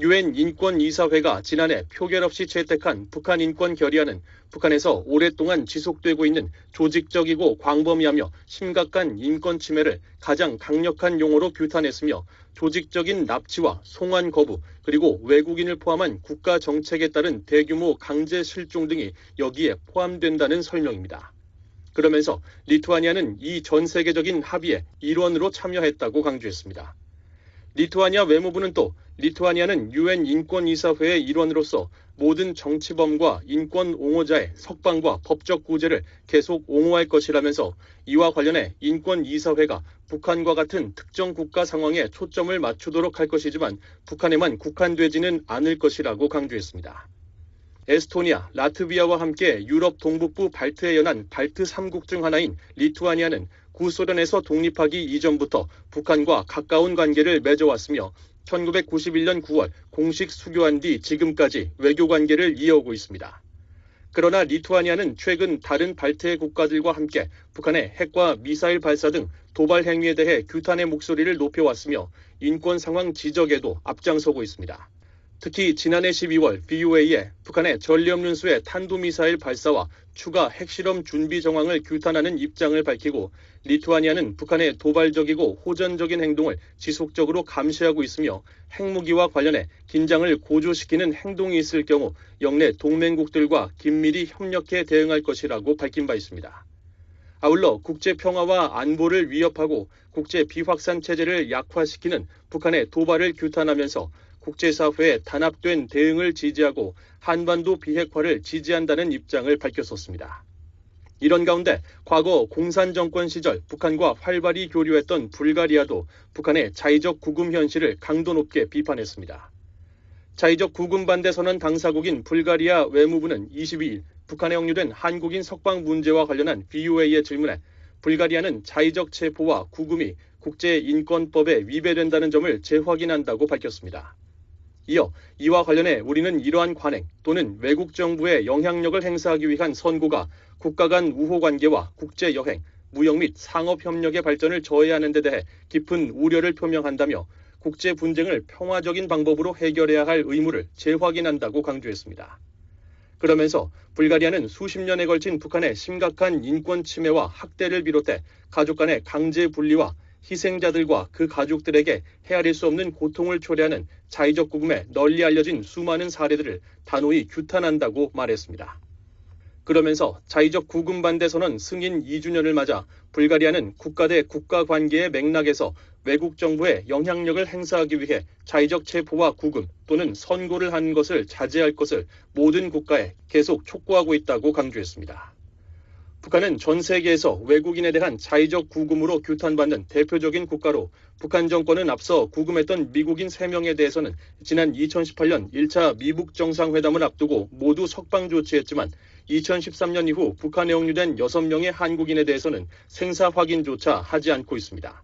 유엔 인권이사회가 지난해 표결 없이 채택한 북한 인권 결의안은 북한에서 오랫동안 지속되고 있는 조직적이고 광범위하며 심각한 인권 침해를 가장 강력한 용어로 규탄했으며 조직적인 납치와 송환 거부 그리고 외국인을 포함한 국가 정책에 따른 대규모 강제 실종 등이 여기에 포함된다는 설명입니다. 그러면서 리투아니아는 이 전 세계적인 합의에 일원으로 참여했다고 강조했습니다. 리투아니아 외무부는 또 리투아니아는 유엔 인권이사회의 일원으로서 모든 정치범과 인권 옹호자의 석방과 법적 구제를 계속 옹호할 것이라면서 이와 관련해 인권이사회가 북한과 같은 특정 국가 상황에 초점을 맞추도록 할 것이지만 북한에만 국한되지는 않을 것이라고 강조했습니다. 에스토니아, 라트비아와 함께 유럽 동북부 발트에 연한 발트 3국 중 하나인 리투아니아는 구소련에서 독립하기 이전부터 북한과 가까운 관계를 맺어왔으며 1991년 9월 공식 수교한 뒤 지금까지 외교 관계를 이어오고 있습니다. 그러나 리투아니아는 최근 다른 발트해 국가들과 함께 북한의 핵과 미사일 발사 등 도발 행위에 대해 규탄의 목소리를 높여왔으며 인권 상황 지적에도 앞장서고 있습니다. 특히 지난해 12월 BOA에 북한의 전력륜수의 탄도미사일 발사와 추가 핵실험 준비 정황을 규탄하는 입장을 밝히고 리투아니아는 북한의 도발적이고 호전적인 행동을 지속적으로 감시하고 있으며 핵무기와 관련해 긴장을 고조시키는 행동이 있을 경우 영내 동맹국들과 긴밀히 협력해 대응할 것이라고 밝힌 바 있습니다. 아울러 국제 평화와 안보를 위협하고 국제 비확산 체제를 약화시키는 북한의 도발을 규탄하면서 국제사회의 단합된 대응을 지지하고 한반도 비핵화를 지지한다는 입장을 밝혔었습니다. 이런 가운데 과거 공산 정권 시절 북한과 활발히 교류했던 불가리아도 북한의 자의적 구금 현실을 강도 높게 비판했습니다. 자의적 구금 반대 선언 당사국인 불가리아 외무부는 22일 북한에 억류된 한국인 석방 문제와 관련한 BOA의 질문에 불가리아는 자의적 체포와 구금이 국제인권법에 위배된다는 점을 재확인한다고 밝혔습니다. 이어 이와 관련해 우리는 이러한 관행 또는 외국 정부의 영향력을 행사하기 위한 선고가 국가 간 우호 관계와 국제 여행, 무역 및 상업 협력의 발전을 저해하는 데 대해 깊은 우려를 표명한다며 국제 분쟁을 평화적인 방법으로 해결해야 할 의무를 재확인한다고 강조했습니다. 그러면서 불가리아는 수십 년에 걸친 북한의 심각한 인권 침해와 학대를 비롯해 가족 간의 강제 분리와 희생자들과 그 가족들에게 헤아릴 수 없는 고통을 초래하는 자의적 구금에 널리 알려진 수많은 사례들을 단호히 규탄한다고 말했습니다. 그러면서 자의적 구금 반대 선언 승인 2주년을 맞아 불가리아는 국가 대 국가 관계의 맥락에서 외국 정부의 영향력을 행사하기 위해 자의적 체포와 구금 또는 선고를 한 것을 자제할 것을 모든 국가에 계속 촉구하고 있다고 강조했습니다. 북한은 전 세계에서 외국인에 대한 자의적 구금으로 규탄받는 대표적인 국가로 북한 정권은 앞서 구금했던 미국인 3명에 대해서는 지난 2018년 1차 미북 정상회담을 앞두고 모두 석방 조치했지만 2013년 이후 북한에 억류된 6명의 한국인에 대해서는 생사 확인조차 하지 않고 있습니다.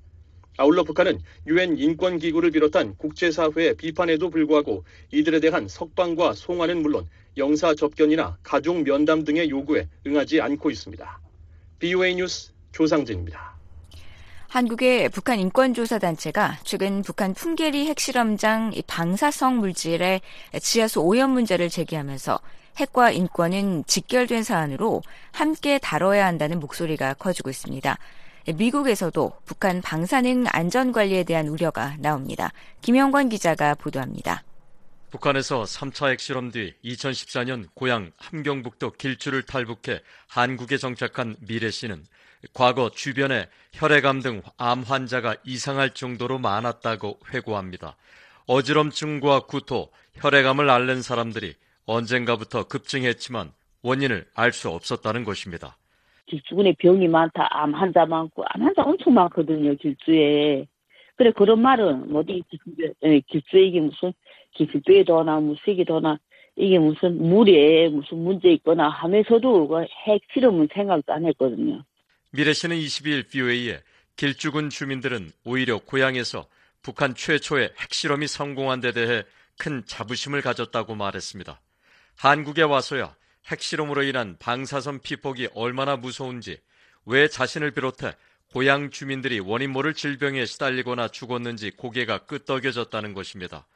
아울러 북한은 유엔 인권기구를 비롯한 국제사회의 비판에도 불구하고 이들에 대한 석방과 송환은 물론 영사 접견이나 가족 면담 등의 요구에 응하지 않고 있습니다. BOA 뉴스 조상진입니다. 한국의 북한 인권조사단체가 최근 북한 풍계리 핵실험장 방사성 물질의 지하수 오염 문제를 제기하면서 핵과 인권은 직결된 사안으로 함께 다뤄야 한다는 목소리가 커지고 있습니다. 미국에서도 북한 방사능 안전 관리에 대한 우려가 나옵니다. 김영관 기자가 보도합니다. 북한에서 3차 핵실험 뒤 2014년 고향 함경북도 길주를 탈북해 한국에 정착한 미래 씨는 과거 주변에 혈액암 등 암 환자가 이상할 정도로 많았다고 회고합니다. 어지럼증과 구토, 혈액암을 앓는 사람들이 언젠가부터 급증했지만 원인을 알 수 없었다는 것입니다. 길주군에 병이 많다, 암 환자 많고, 암 환자 엄청 많거든요, 길주에. 그래, 그런 말은, 어디, 길주에, 길주에 이게 무슨, 기술배도나 무색이도나, 이게 무슨 물에 무슨 문제 있거나 하면서도 그핵 실험은 생각도 안 했거든요. 미래 씨는 22일 BOA에 길주군 주민들은 오히려 고향에서 북한 최초의 핵실험이 성공한 데 대해 큰 자부심을 가졌다고 말했습니다. 한국에 와서야 핵실험으로 인한 방사선 피폭이 얼마나 무서운지, 왜 자신을 비롯해 고향 주민들이 원인 모를 질병에 시달리거나 죽었는지 고개가 끄덕여졌다는 것입니다.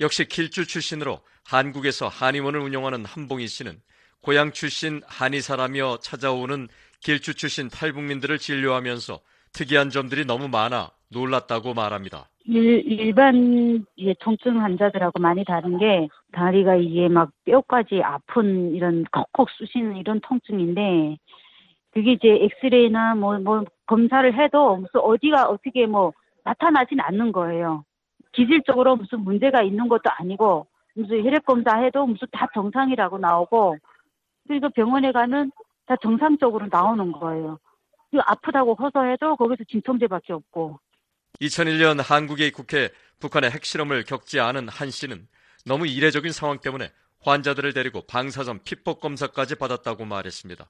역시 길주 출신으로 한국에서 한의원을 운영하는 한봉희 씨는 고향 출신 한의사라며 찾아오는 길주 출신 탈북민들을 진료하면서 특이한 점들이 너무 많아 놀랐다고 말합니다. 일, 반 통증 환자들하고 많이 다른 게 다리가 이게 막 뼈까지 아픈 이런 콕콕 쑤시는 이런 통증인데 그게 이제 엑스레이나 뭐, 뭐 검사를 해도 무슨 어디가 어떻게 뭐 나타나진 않는 거예요. 기질적으로 무슨 문제가 있는 것도 아니고 무슨 혈액 검사해도 무슨 다 정상이라고 나오고 그리고 병원에 가면 다 정상적으로 나오는 거예요. 아프다고 호소해도 거기서 진통제밖에 없고 2001년 한국에 입국해 북한의 핵실험을 겪지 않은 한 씨는 너무 이례적인 상황 때문에 환자들을 데리고 방사선 피폭 검사까지 받았다고 말했습니다.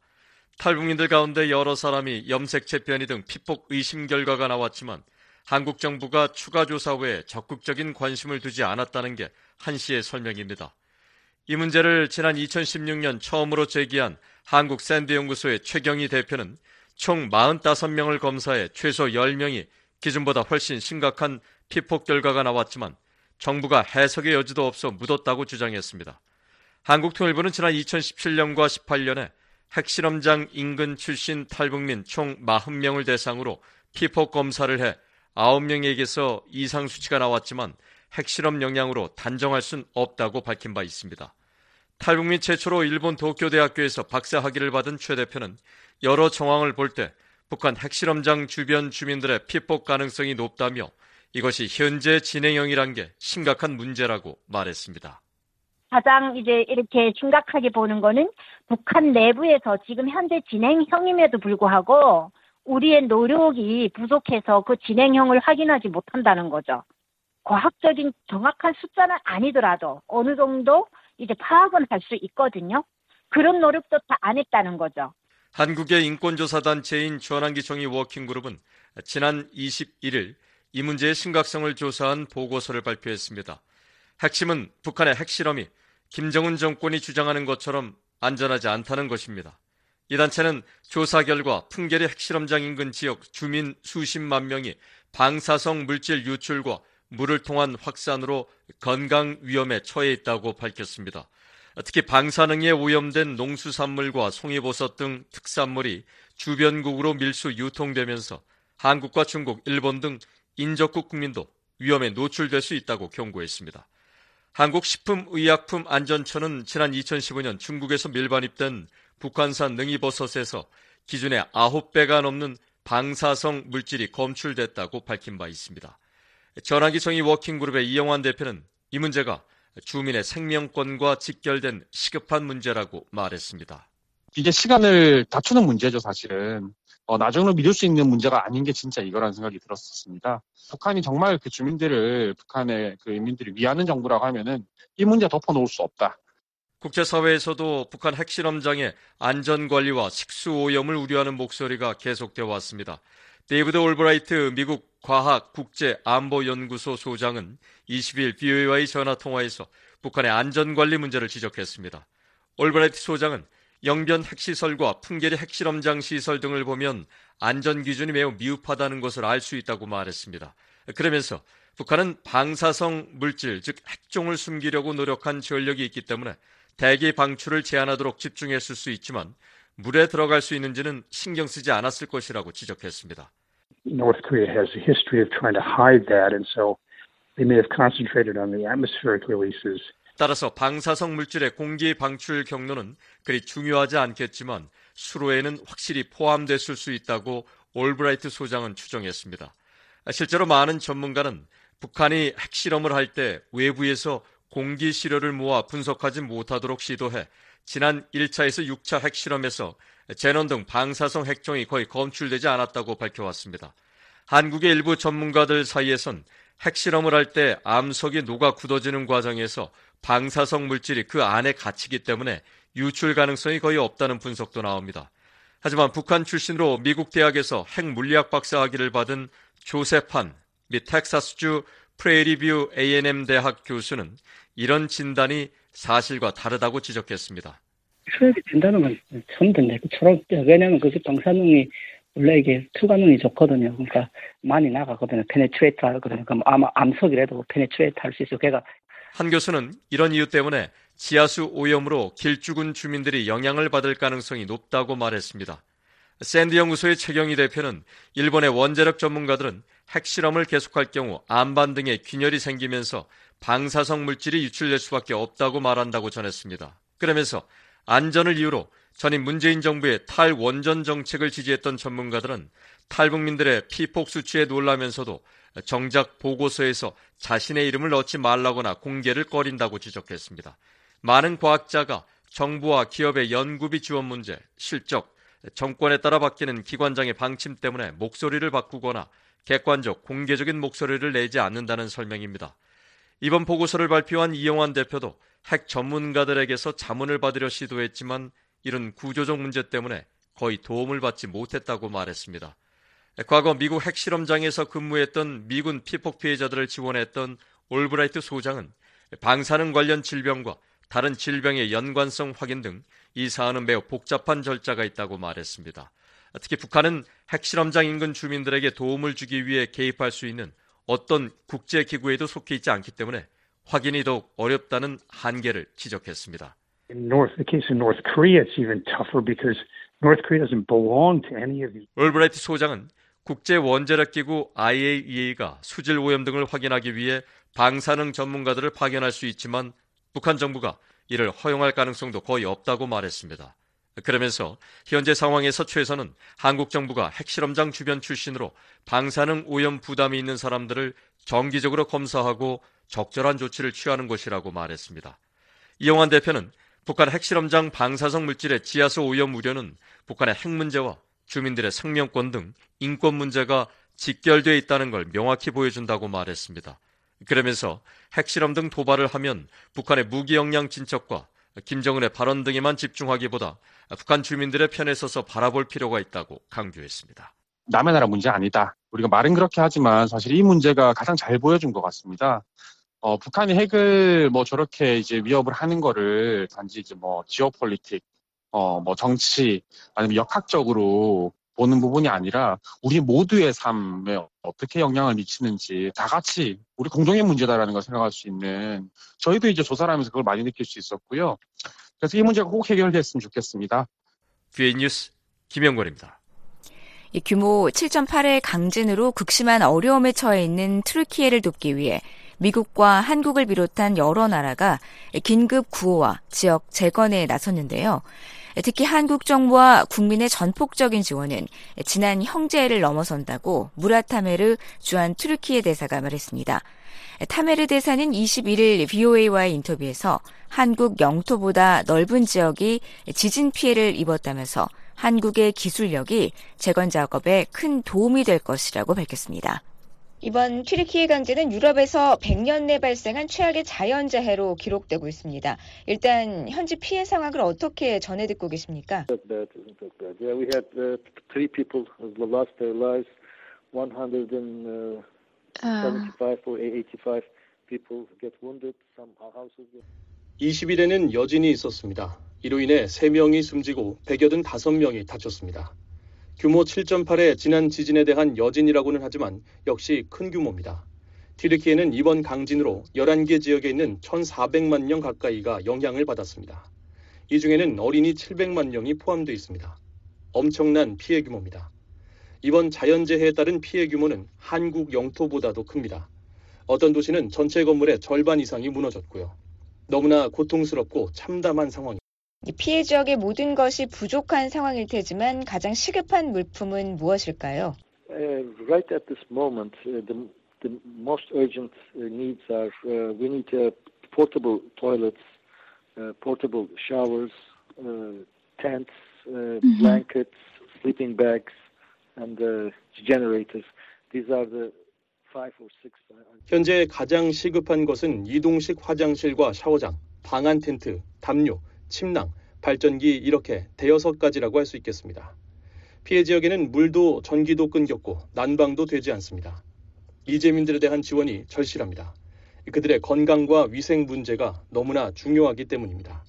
탈북민들 가운데 여러 사람이 염색체 변이 등 피폭 의심 결과가 나왔지만 한국 정부가 추가 조사 후에 적극적인 관심을 두지 않았다는 게 한 씨의 설명입니다. 이 문제를 지난 2016년 처음으로 제기한 한국 샌드 연구소의 최경희 대표는 총 45명을 검사해 최소 10명이 기준보다 훨씬 심각한 피폭 결과가 나왔지만 정부가 해석의 여지도 없어 묻었다고 주장했습니다. 한국통일부는 지난 2017년과 18년에 핵실험장 인근 출신 탈북민 총 40명을 대상으로 피폭 검사를 해 9명에게서 이상 수치가 나왔지만 핵실험 영향으로 단정할 순 없다고 밝힌 바 있습니다. 탈북민 최초로 일본 도쿄대학교에서 박사 학위를 받은 최 대표는 여러 정황을 볼때 북한 핵실험장 주변 주민들의 피폭 가능성이 높다며 이것이 현재 진행형이란 게 심각한 문제라고 말했습니다. 가장 이제 이렇게 심각하게 보는 거는 북한 내부에서 지금 현재 진행형임에도 불구하고 우리의 노력이 부족해서 그 진행형을 확인하지 못한다는 거죠. 과학적인 정확한 숫자는 아니더라도 어느 정도 이제 파악은 할 수 있거든요. 그런 노력도 다 안 했다는 거죠. 한국의 인권조사 단체인 전환기 정의 워킹그룹은 지난 21일 이 문제의 심각성을 조사한 보고서를 발표했습니다. 핵심은 북한의 핵실험이 김정은 정권이 주장하는 것처럼 안전하지 않다는 것입니다. 이 단체는 조사 결과 풍계리 핵실험장 인근 지역 주민 수십만 명이 방사성 물질 유출과 물을 통한 확산으로 건강 위험에 처해 있다고 밝혔습니다. 특히 방사능에 오염된 농수산물과 송이버섯 등 특산물이 주변국으로 밀수 유통되면서 한국과 중국, 일본 등 인접국 국민도 위험에 노출될 수 있다고 경고했습니다. 한국식품의약품안전처는 지난 2015년 중국에서 밀반입된 북한산 능이버섯에서 기준의 9배가 넘는 방사성 물질이 검출됐다고 밝힌 바 있습니다. 전화기 정의 워킹그룹의 이영환 대표는 이 문제가 주민의 생명권과 직결된 시급한 문제라고 말했습니다. 이게 시간을 다투는 문제죠, 사실은. 어, 나중으로 미룰 수 있는 문제가 아닌 게 진짜 이거라는 생각이 들었었습니다. 북한이 정말 그 주민들을, 북한의 그 인민들을 위하는 정부라고 하면은 이 문제 덮어놓을 수 없다. 국제사회에서도 북한 핵실험장의 안전관리와 식수오염을 우려하는 목소리가 계속되어 왔습니다. 데이비드 올브라이트 미국 과학 국제 안보 연구소 소장은 20일 VOA와의 전화 통화에서 북한의 안전 관리 문제를 지적했습니다. 올브라이트 소장은 영변 핵시설과 풍계리 핵실험장 시설 등을 보면 안전 기준이 매우 미흡하다는 것을 알 수 있다고 말했습니다. 그러면서 북한은 방사성 물질, 즉 핵종을 숨기려고 노력한 전력이 있기 때문에 대기 방출을 제한하도록 집중했을 수 있지만 물에 들어갈 수 있는지는 신경 쓰지 않았을 것이라고 지적했습니다. North Korea has a history of trying to hide that, and so they may have concentrated on the atmospheric releases. 따라서 방사성 물질의 공기 방출 경로는 그리 중요하지 않겠지만 수로에는 확실히 포함됐을 수 있다고 올브라이트 소장은 추정했습니다. 실제로 많은 전문가는 북한이 핵실험을 할 때 외부에서 공기 시료를 모아 분석하지 못하도록 시도해 지난 1차에서 6차 핵실험에서 제논 등 방사성 핵종이 거의 검출되지 않았다고 밝혀왔습니다. 한국의 일부 전문가들 사이에선 핵실험을 할 때 암석이 녹아 굳어지는 과정에서 방사성 물질이 그 안에 갇히기 때문에 유출 가능성이 거의 없다는 분석도 나옵니다. 하지만 북한 출신으로 미국 대학에서 핵 물리학 박사 학위를 받은 조셉 한 미 텍사스주 프레리뷰 A&M 대학 교수는 이런 진단이 사실과 다르다고 지적했습니다. 수액이 된다는 건 처음 듣네. 초록, 왜냐면 그게 방사능이 원래 이게 투과능이 좋거든요. 그러니까 많이 나가거든요. penetrate 하거든요. 그럼 아마 암석이라도 penetrate 할 수 있어. 걔가 한 교수는 이런 이유 때문에 지하수 오염으로 길주군 주민들이 영향을 받을 가능성이 높다고 말했습니다. 샌드 연구소의 최경희 대표는 일본의 원자력 전문가들은 핵실험을 계속할 경우 암반 등의 균열이 생기면서 방사성 물질이 유출될 수밖에 없다고 말한다고 전했습니다. 그러면서 안전을 이유로 전임 문재인 정부의 탈원전 정책을 지지했던 전문가들은 탈북민들의 피폭 수치에 놀라면서도 정작 보고서에서 자신의 이름을 넣지 말라거나 공개를 꺼린다고 지적했습니다. 많은 과학자가 정부와 기업의 연구비 지원 문제, 실적, 정권에 따라 바뀌는 기관장의 방침 때문에 목소리를 바꾸거나 객관적, 공개적인 목소리를 내지 않는다는 설명입니다. 이번 보고서를 발표한 이영환 대표도 핵 전문가들에게서 자문을 받으려 시도했지만 이런 구조적 문제 때문에 거의 도움을 받지 못했다고 말했습니다. 과거 미국 핵실험장에서 근무했던 미군 피폭 피해자들을 지원했던 올브라이트 소장은 방사능 관련 질병과 다른 질병의 연관성 확인 등 이 사안은 매우 복잡한 절차가 있다고 말했습니다. 특히 북한은 핵실험장 인근 주민들에게 도움을 주기 위해 개입할 수 있는 어떤 국제기구에도 속해 있지 않기 때문에 확인이 더욱 어렵다는 한계를 지적했습니다. In North, the case in North Korea, it's even tougher because North Korea doesn't belong to any of these. 올브라이트 소장은 국제 원자력 기구 IAEA가 수질 오염 등을 확인하기 위해 방사능 전문가들을 파견할 수 있지만 북한 정부가 이를 허용할 가능성도 거의 없다고 말했습니다. 그러면서 현재 상황에서 최선은 한국 정부가 핵실험장 주변 출신으로 방사능 오염 부담이 있는 사람들을 정기적으로 검사하고 적절한 조치를 취하는 것이라고 말했습니다. 이영환 대표는 북한 핵실험장 방사성 물질의 지하수 오염 우려는 북한의 핵 문제와 주민들의 생명권 등 인권 문제가 직결되어 있다는 걸 명확히 보여준다고 말했습니다. 그러면서 핵실험 등 도발을 하면 북한의 무기 역량 진척과 김정은의 발언 등에만 집중하기보다 북한 주민들의 편에 서서 바라볼 필요가 있다고 강조했습니다. 남의 나라 문제 아니다. 우리가 말은 그렇게 하지만 사실 이 문제가 가장 잘 보여준 것 같습니다. 어, 북한이 핵을 뭐 저렇게 이제 위협을 하는 거를 단지 이제 뭐 지오폴리틱, 어, 뭐 정치 아니면 역학적으로 보는 부분이 아니라 우리 모두의 삶에 어떻게 영향을 미치는지 다 같이 우리 공동의 문제다라는 걸 생각할 수 있는 저희도 이제 조사를 하면서 그걸 많이 느낄 수 있었고요. 그래서 이 문제가 꼭 해결됐으면 좋겠습니다. 뷰의 뉴스 김영권입니다. 규모 7.8의 강진으로 극심한 어려움에 처해 있는 트르키예를 돕기 위해 미국과 한국을 비롯한 여러 나라가 긴급 구호와 지역 재건에 나섰는데요. 특히 한국 정부와 국민의 전폭적인 지원은 지난 형제를 넘어선다고 무라타메르 주한 트르키예 대사가 말했습니다. 타메르 대사는 21일 VOA와의 인터뷰에서 한국 영토보다 넓은 지역이 지진 피해를 입었다면서 한국의 기술력이 재건 작업에 큰 도움이 될 것이라고 밝혔습니다. 이번 튀르키예 강진은 유럽에서 100년 내 발생한 최악의 자연재해로 기록되고 있습니다. 일단 현지 피해 상황을 어떻게 전해 듣고 계십니까? We had three people lost their lives, 175 or 85 people get wounded, some houses. 20일에는 여진이 있었습니다. 이로 인해 3명이 숨지고 185명이 다쳤습니다. 규모 7.8의 지난 지진에 대한 여진이라고는 하지만 역시 큰 규모입니다. 튀르키예는 이번 강진으로 11개 지역에 있는 1,400만 명 가까이가 영향을 받았습니다. 이 중에는 어린이 700만 명이 포함되어 있습니다. 엄청난 피해 규모입니다. 이번 자연재해에 따른 피해 규모는 한국 영토보다도 큽니다. 어떤 도시는 전체 건물의 절반 이상이 무너졌고요. 너무나 고통스럽고 참담한 상황입니다. 피해 지역의 모든 것이 부족한 상황일 테지만 가장 시급한 물품은 무엇일까요? Uh, right at this moment, uh, the, the most urgent uh, needs are uh, we need uh, portable toilets, uh, portable showers, uh, tents, uh, mm-hmm. blankets, sleeping bags, and uh, generators. These are the 현재 가장 시급한 것은 이동식 화장실과 샤워장, 방안 텐트, 담요, 침낭, 발전기 이렇게 대여섯 가지라고 할 수 있겠습니다. 피해 지역에는 물도 전기도 끊겼고 난방도 되지 않습니다. 이재민들에 대한 지원이 절실합니다. 그들의 건강과 위생 문제가 너무나 중요하기 때문입니다.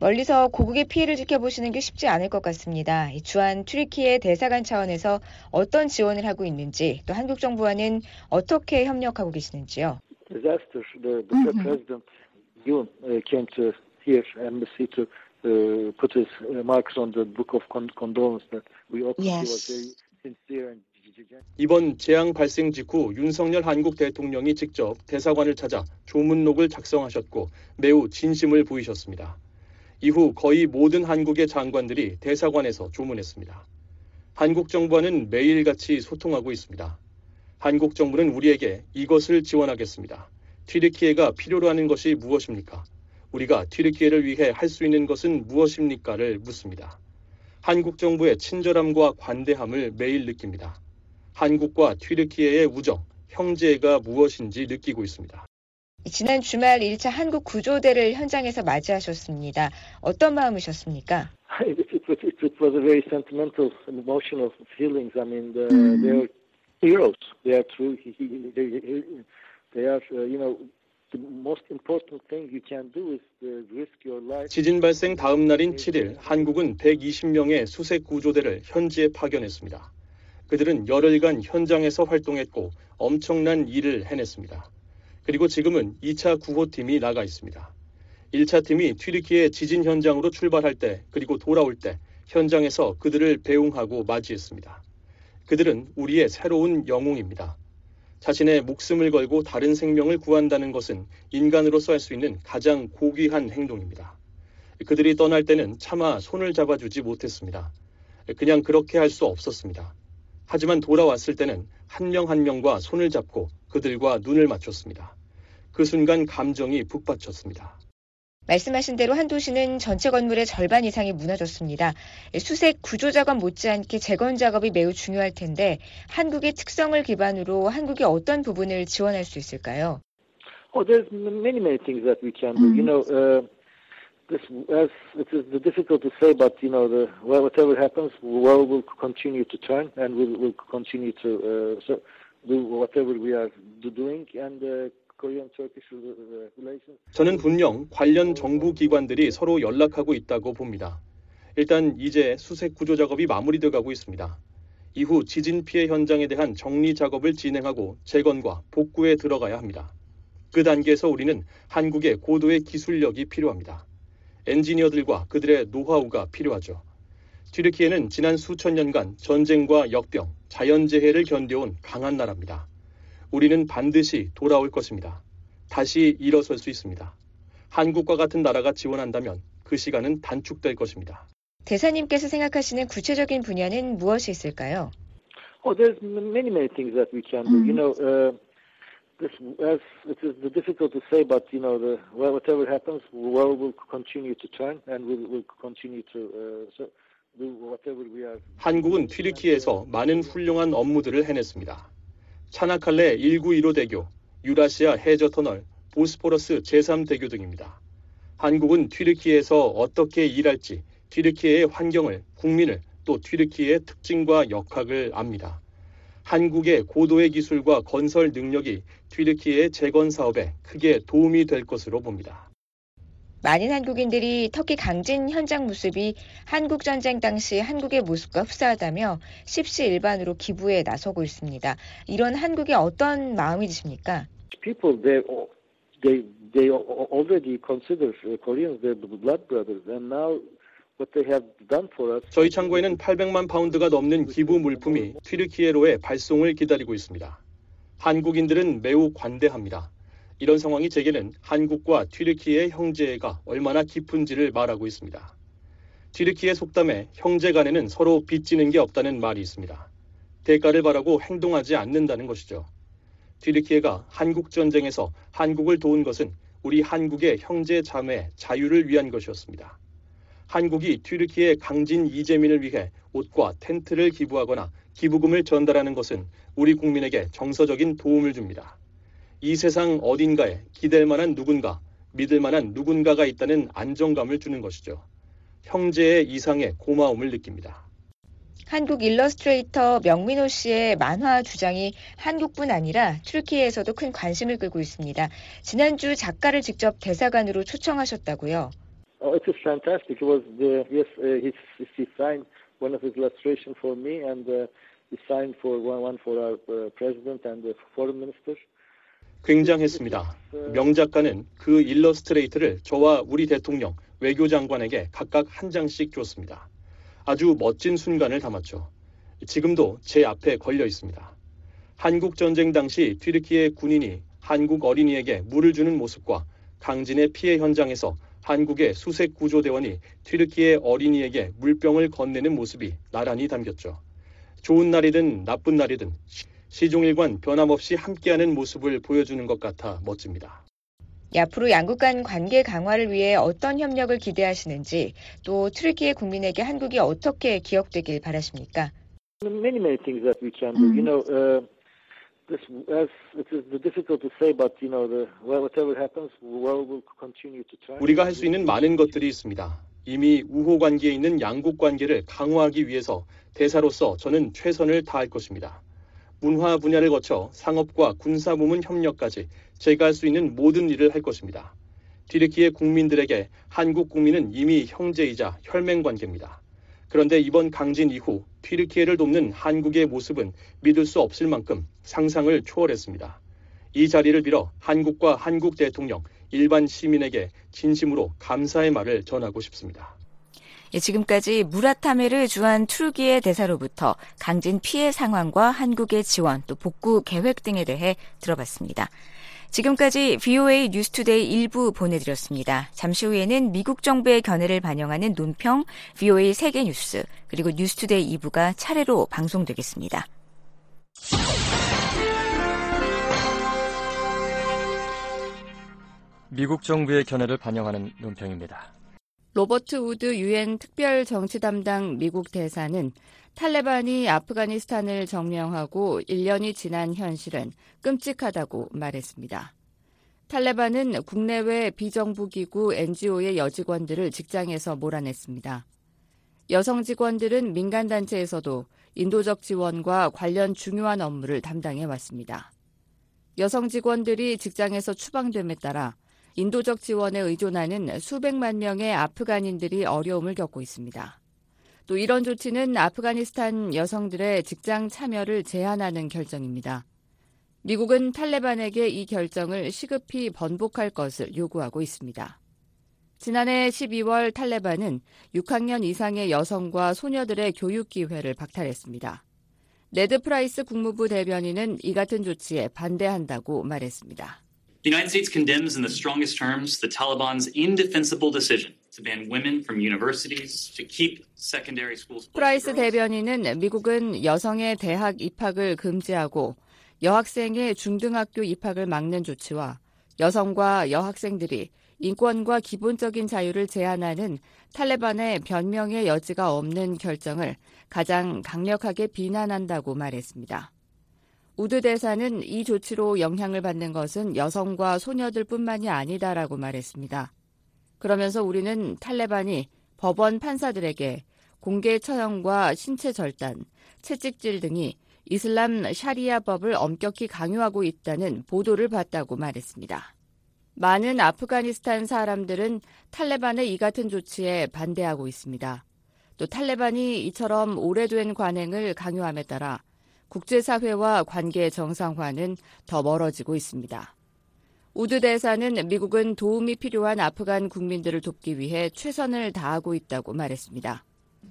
멀리서 고국의 피해를 지켜보시는 게 쉽지 않을 것 같습니다. 주한 튀르키예 대사관 차원에서 어떤 지원을 하고 있는지 또 한국 정부와는 어떻게 협력하고 계시는지요. Here embassy to uh, put his marks on the book of condolence that we all yes. was very sincere and 이번 재앙 발생 직후 윤석열 한국 대통령이 직접 대사관을 찾아 조문록을 작성하셨고 매우 진심을 보이셨습니다. 이후 거의 모든 한국의 장관들이 대사관에서 조문했습니다. 한국 정부와는 매일같이 소통하고 있습니다. 한국 정부는 우리에게 이것을 지원하겠습니다. 튀르키예가 필요로 하는 것이 무엇입니까? 우리가 튀르키예를 위해 할 수 있는 것은 무엇입니까를 묻습니다. 한국 정부의 친절함과 관대함을 매일 느낍니다. 한국과 튀르키예의 우정, 형제가 무엇인지 느끼고 있습니다. 지난 주말 1차 한국 구조대를 현장에서 맞이하셨습니다. 어떤 마음이셨습니까? <laughs> It, was, it was a very sentimental and emotional feelings. I mean, the, they are heroes. They are true. They, they are, you know, 지진 발생 다음 날인 7일 한국은 120명의 수색 구조대를 현지에 파견했습니다. 그들은 열흘간 현장에서 활동했고 엄청난 일을 해냈습니다. 그리고 지금은 2차 구호팀이 나가 있습니다. 1차 팀이 튀르키의 지진 현장으로 출발할 때 그리고 돌아올 때 현장에서 그들을 배웅하고 맞이했습니다. 그들은 우리의 새로운 영웅입니다. 자신의 목숨을 걸고 다른 생명을 구한다는 것은 인간으로서 할 수 있는 가장 고귀한 행동입니다. 그들이 떠날 때는 차마 손을 잡아주지 못했습니다. 그냥 그렇게 할 수 없었습니다. 하지만 돌아왔을 때는 한 명한 명과 손을 잡고 그들과 눈을 맞췄습니다. 그 순간 감정이 북받쳤습니다. 말씀하신 대로 한 도시는 전체 건물의 절반 이상이 무너졌습니다. 수색 구조 작업 못지않게 재건 작업이 매우 중요할 텐데 한국의 특성을 기반으로 한국이 어떤 부분을 지원할 수 있을까요? Oh, there's many, many things that we can do. You know, uh, this as it is difficult to say, but you know, the well, whatever happens, the world will continue to turn, and we'll, we'll continue to uh, so do whatever we are doing, and. Uh, 저는 분명 관련 정부 기관들이 서로 연락하고 있다고 봅니다. 일단 이제 수색 구조 작업이 마무리돼 가고 있습니다. 이후 지진 피해 현장에 대한 정리 작업을 진행하고 재건과 복구에 들어가야 합니다. 그 단계에서 우리는 한국의 고도의 기술력이 필요합니다. 엔지니어들과 그들의 노하우가 필요하죠. 튀르키예는 지난 수천 년간 전쟁과 역병, 자연재해를 견뎌온 강한 나라입니다. 우리는 반드시 돌아올 것입니다. 다시 일어설 수 있습니다. 한국과 같은 나라가 지원한다면 그 시간은 단축될 것입니다. 대사님께서 생각하시는 구체적인 분야는 무엇이 있을까요? Oh, there's many, many things that we can do. You know, uh, this as it is difficult to say, but you know, the well, whatever happens, the world will continue to turn, and we'll, we'll continue to uh, so do whatever we are. 한국은 튀르키에서 많은 훌륭한 업무들을 해냈습니다. 차나칼레 1915 대교, 유라시아 해저 터널, 보스포러스 제3대교 등입니다. 한국은 튀르키에서 어떻게 일할지 튀르키예의 환경을, 국민을 또 튀르키예의 특징과 역학을 압니다. 한국의 고도의 기술과 건설 능력이 튀르키예의 재건 사업에 크게 도움이 될 것으로 봅니다. 많은 한국인들이 터키 강진 현장 모습이 한국 전쟁 당시 한국의 모습과 흡사하다며 십시일반으로 기부에 나서고 있습니다. 이런 한국의 어떤 마음이 드십니까? People they they they already consider Koreans their blood brothers, and now what they have done for us. 저희 창고에는 800만 파운드가 넘는 기부 물품이 튀르키예로의 발송을 기다리고 있습니다. 한국인들은 매우 관대합니다. 이런 상황이 제게는 한국과 튀르키의 형제가 얼마나 깊은지를 말하고 있습니다. 튀르키의 속담에 형제 간에는 서로 빚지는 게 없다는 말이 있습니다. 대가를 바라고 행동하지 않는다는 것이죠. 튀르키예가 한국 전쟁에서 한국을 도운 것은 우리 한국의 형제 자매 자유를 위한 것이었습니다. 한국이 튀르키예 강진 이재민을 위해 옷과 텐트를 기부하거나 기부금을 전달하는 것은 우리 국민에게 정서적인 도움을 줍니다. 이 세상 어딘가에 기댈 만한 누군가, 믿을 만한 누군가가 있다는 안정감을 주는 것이죠. 형제의 이상의 고마움을 느낍니다. 한국 일러스트레이터 명민호 씨의 만화 주장이 한국뿐 아니라 튀르키예에서도 큰 관심을 끌고 있습니다. 지난주 작가를 직접 대사관으로 초청하셨다고요. Oh, it was fantastic. It was the yes, uh, he, he signed one of his illustration for me, and uh, he signed for one, one for our uh, president and the foreign minister. 굉장했습니다. 명 작가는 그 일러스트레이트를 저와 우리 대통령, 외교장관에게 각각 한 장씩 줬습니다. 아주 멋진 순간을 담았죠. 지금도 제 앞에 걸려 있습니다. 한국 전쟁 당시 튀르키예 군인이 한국 어린이에게 물을 주는 모습과 강진의 피해 현장에서 한국의 수색 구조대원이 튀르키예 어린이에게 물병을 건네는 모습이 나란히 담겼죠. 좋은 날이든 나쁜 날이든 시종일관 변함없이 함께하는 모습을 보여주는 것 같아 멋집니다. 앞으로 양국 간 관계 강화를 위해 어떤 협력을 기대하시는지 또 트르키예 국민에게 한국이 어떻게 기억되길 바라십니까? Many many things that we can do. You know, uh, this as it is difficult to say, but you know, the well, whatever happens, the world will continue to turn. 우리가 할 수 있는 많은 것들이 있습니다. 이미 우호 관계에 있는 양국 관계를 강화하기 위해서 대사로서 저는 최선을 다할 것입니다. 문화 분야를 거쳐 상업과 군사 부문 협력까지 제가 할 수 있는 모든 일을 할 것입니다. 튀르키예 국민들에게 한국 국민은 이미 형제이자 혈맹 관계입니다. 그런데 이번 강진 이후 튀르키예를 돕는 한국의 모습은 믿을 수 없을 만큼 상상을 초월했습니다. 이 자리를 빌어 한국과 한국 대통령, 일반 시민에게 진심으로 감사의 말을 전하고 싶습니다. 예, 지금까지 무라트 타메르 주한 튀르키예 대사로부터 강진 피해 상황과 한국의 지원 또 복구 계획 등에 대해 들어봤습니다. 지금까지 VOA 뉴스투데이 일부 보내드렸습니다. 잠시 후에는 미국 정부의 견해를 반영하는 논평, VOA 세계 뉴스, 그리고 뉴스투데이 2부가 차례로 방송되겠습니다. 미국 정부의 견해를 반영하는 논평입니다. 로버트 우드 유엔 특별 정치 담당 미국 대사는 탈레반이 아프가니스탄을 점령하고 1년이 지난 현실은 끔찍하다고 말했습니다. 탈레반은 국내외 비정부기구 NGO의 여직원들을 직장에서 몰아냈습니다. 여성 직원들은 민간단체에서도 인도적 지원과 관련 중요한 업무를 담당해 왔습니다. 여성 직원들이 직장에서 추방됨에 따라 인도적 지원에 의존하는 수백만 명의 아프간인들이 어려움을 겪고 있습니다. 또 이런 조치는 아프가니스탄 여성들의 직장 참여를 제한하는 결정입니다. 미국은 탈레반에게 이 결정을 시급히 번복할 것을 요구하고 있습니다. 지난해 12월 탈레반은 6학년 이상의 여성과 소녀들의 교육 기회를 박탈했습니다. 네드 프라이스 국무부 대변인은 이 같은 조치에 반대한다고 말했습니다. The United States condemns in the strongest terms the Taliban's indefensible decision to ban women from universities, to keep secondary schools. 프라이스 대변인은 미국은 여성의 대학 입학을 금지하고 여학생의 중등학교 입학을 막는 조치와 여성과 여학생들의 인권과 기본적인 자유를 제한하는 탈레반의 변명의 여지가 없는 결정을 가장 강력하게 비난한다고 말했습니다. 우드 대사는 이 조치로 영향을 받는 것은 여성과 소녀들뿐만이 아니다라고 말했습니다. 그러면서 우리는 탈레반이 법원 판사들에게 공개 처형과 신체 절단, 채찍질 등의 이슬람 샤리아 법을 엄격히 강요하고 있다는 보도를 봤다고 말했습니다. 많은 아프가니스탄 사람들은 탈레반의 이 같은 조치에 반대하고 있습니다. 또 탈레반이 이처럼 오래된 관행을 강요함에 따라 국제사회와 관계 정상화는 더 멀어지고 있습니다. 우드 대사는 미국은 도움이 필요한 아프간 국민들을 돕기 위해 최선을 다하고 있다고 말했습니다.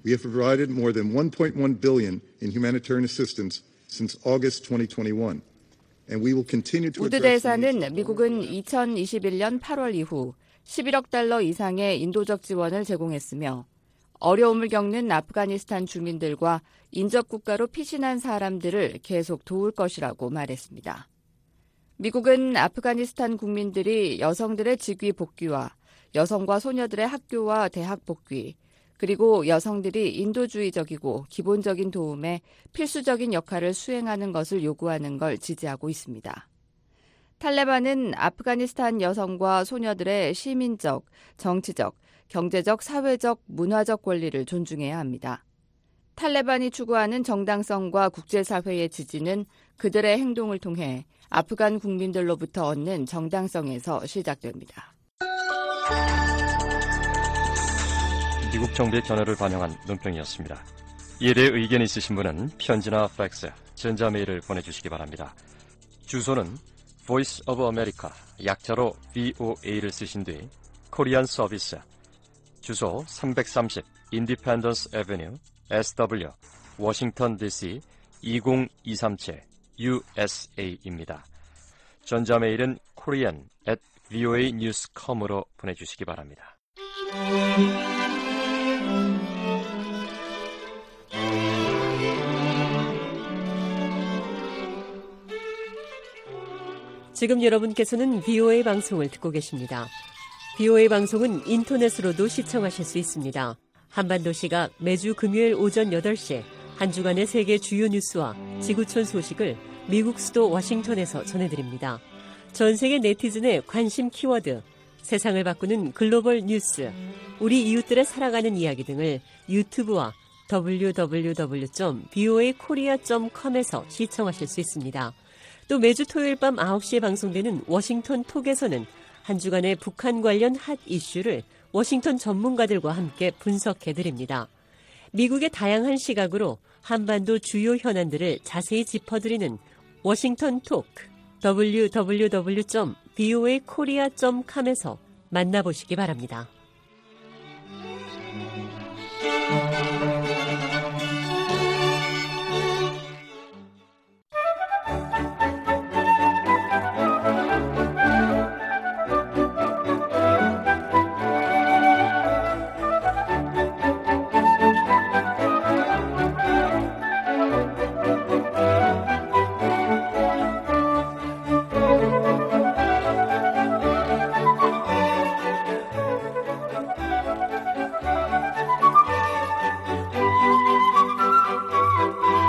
We have provided more than 1.1 billion in humanitarian assistance since August 2021. 우드 대사는 미국은 2021년 8월 이후 11억 달러 이상의 인도적 지원을 제공했으며 어려움을 겪는 아프가니스탄 주민들과 인접 국가로 피신한 사람들을 계속 도울 것이라고 말했습니다. 미국은 아프가니스탄 국민들이 여성들의 직위 복귀와 여성과 소녀들의 학교와 대학 복귀, 그리고 여성들이 인도주의적이고 기본적인 도움에 필수적인 역할을 수행하는 것을 요구하는 걸 지지하고 있습니다. 탈레반은 아프가니스탄 여성과 소녀들의 시민적, 정치적, 경제적, 사회적, 문화적 권리를 존중해야 합니다. 탈레반이 추구하는 정당성과 국제사회의 지지는 그들의 행동을 통해 아프간 국민들로부터 얻는 정당성에서 시작됩니다. 미국 정부의 견해를 반영한 논평이었습니다. 이에 대해 의견이 있으신 분은 편지나 팩스, 전자메일을 보내주시기 바랍니다. 주소는 Voice of America, 약자로 VOA를 쓰신 뒤 주소 330 Independence Avenue, SW, 워싱턴 DC 20237 USA입니다. 전자메일은 korean at voanews.com으로 보내주시기 바랍니다. 지금 여러분께서는 VOA 방송을 듣고 계십니다. VOA 방송은 인터넷으로도 시청하실 수 있습니다. 한반도시가 매주 금요일 오전 8시 한 주간의 세계 주요 뉴스와 지구촌 소식을 미국 수도 워싱턴에서 전해드립니다. 전 세계 네티즌의 관심 키워드, 세상을 바꾸는 글로벌 뉴스, 우리 이웃들의 살아가는 이야기 등을 유튜브와 www.voakorea.com에서 시청하실 수 있습니다. 또 매주 토요일 밤 9시에 방송되는 워싱턴 톡에서는 한 주간의 북한 관련 핫 이슈를 워싱턴 전문가들과 함께 분석해 드립니다. 미국의 다양한 시각으로 한반도 주요 현안들을 자세히 짚어드리는 워싱턴 토크 www.voakorea.com에서 만나보시기 바랍니다.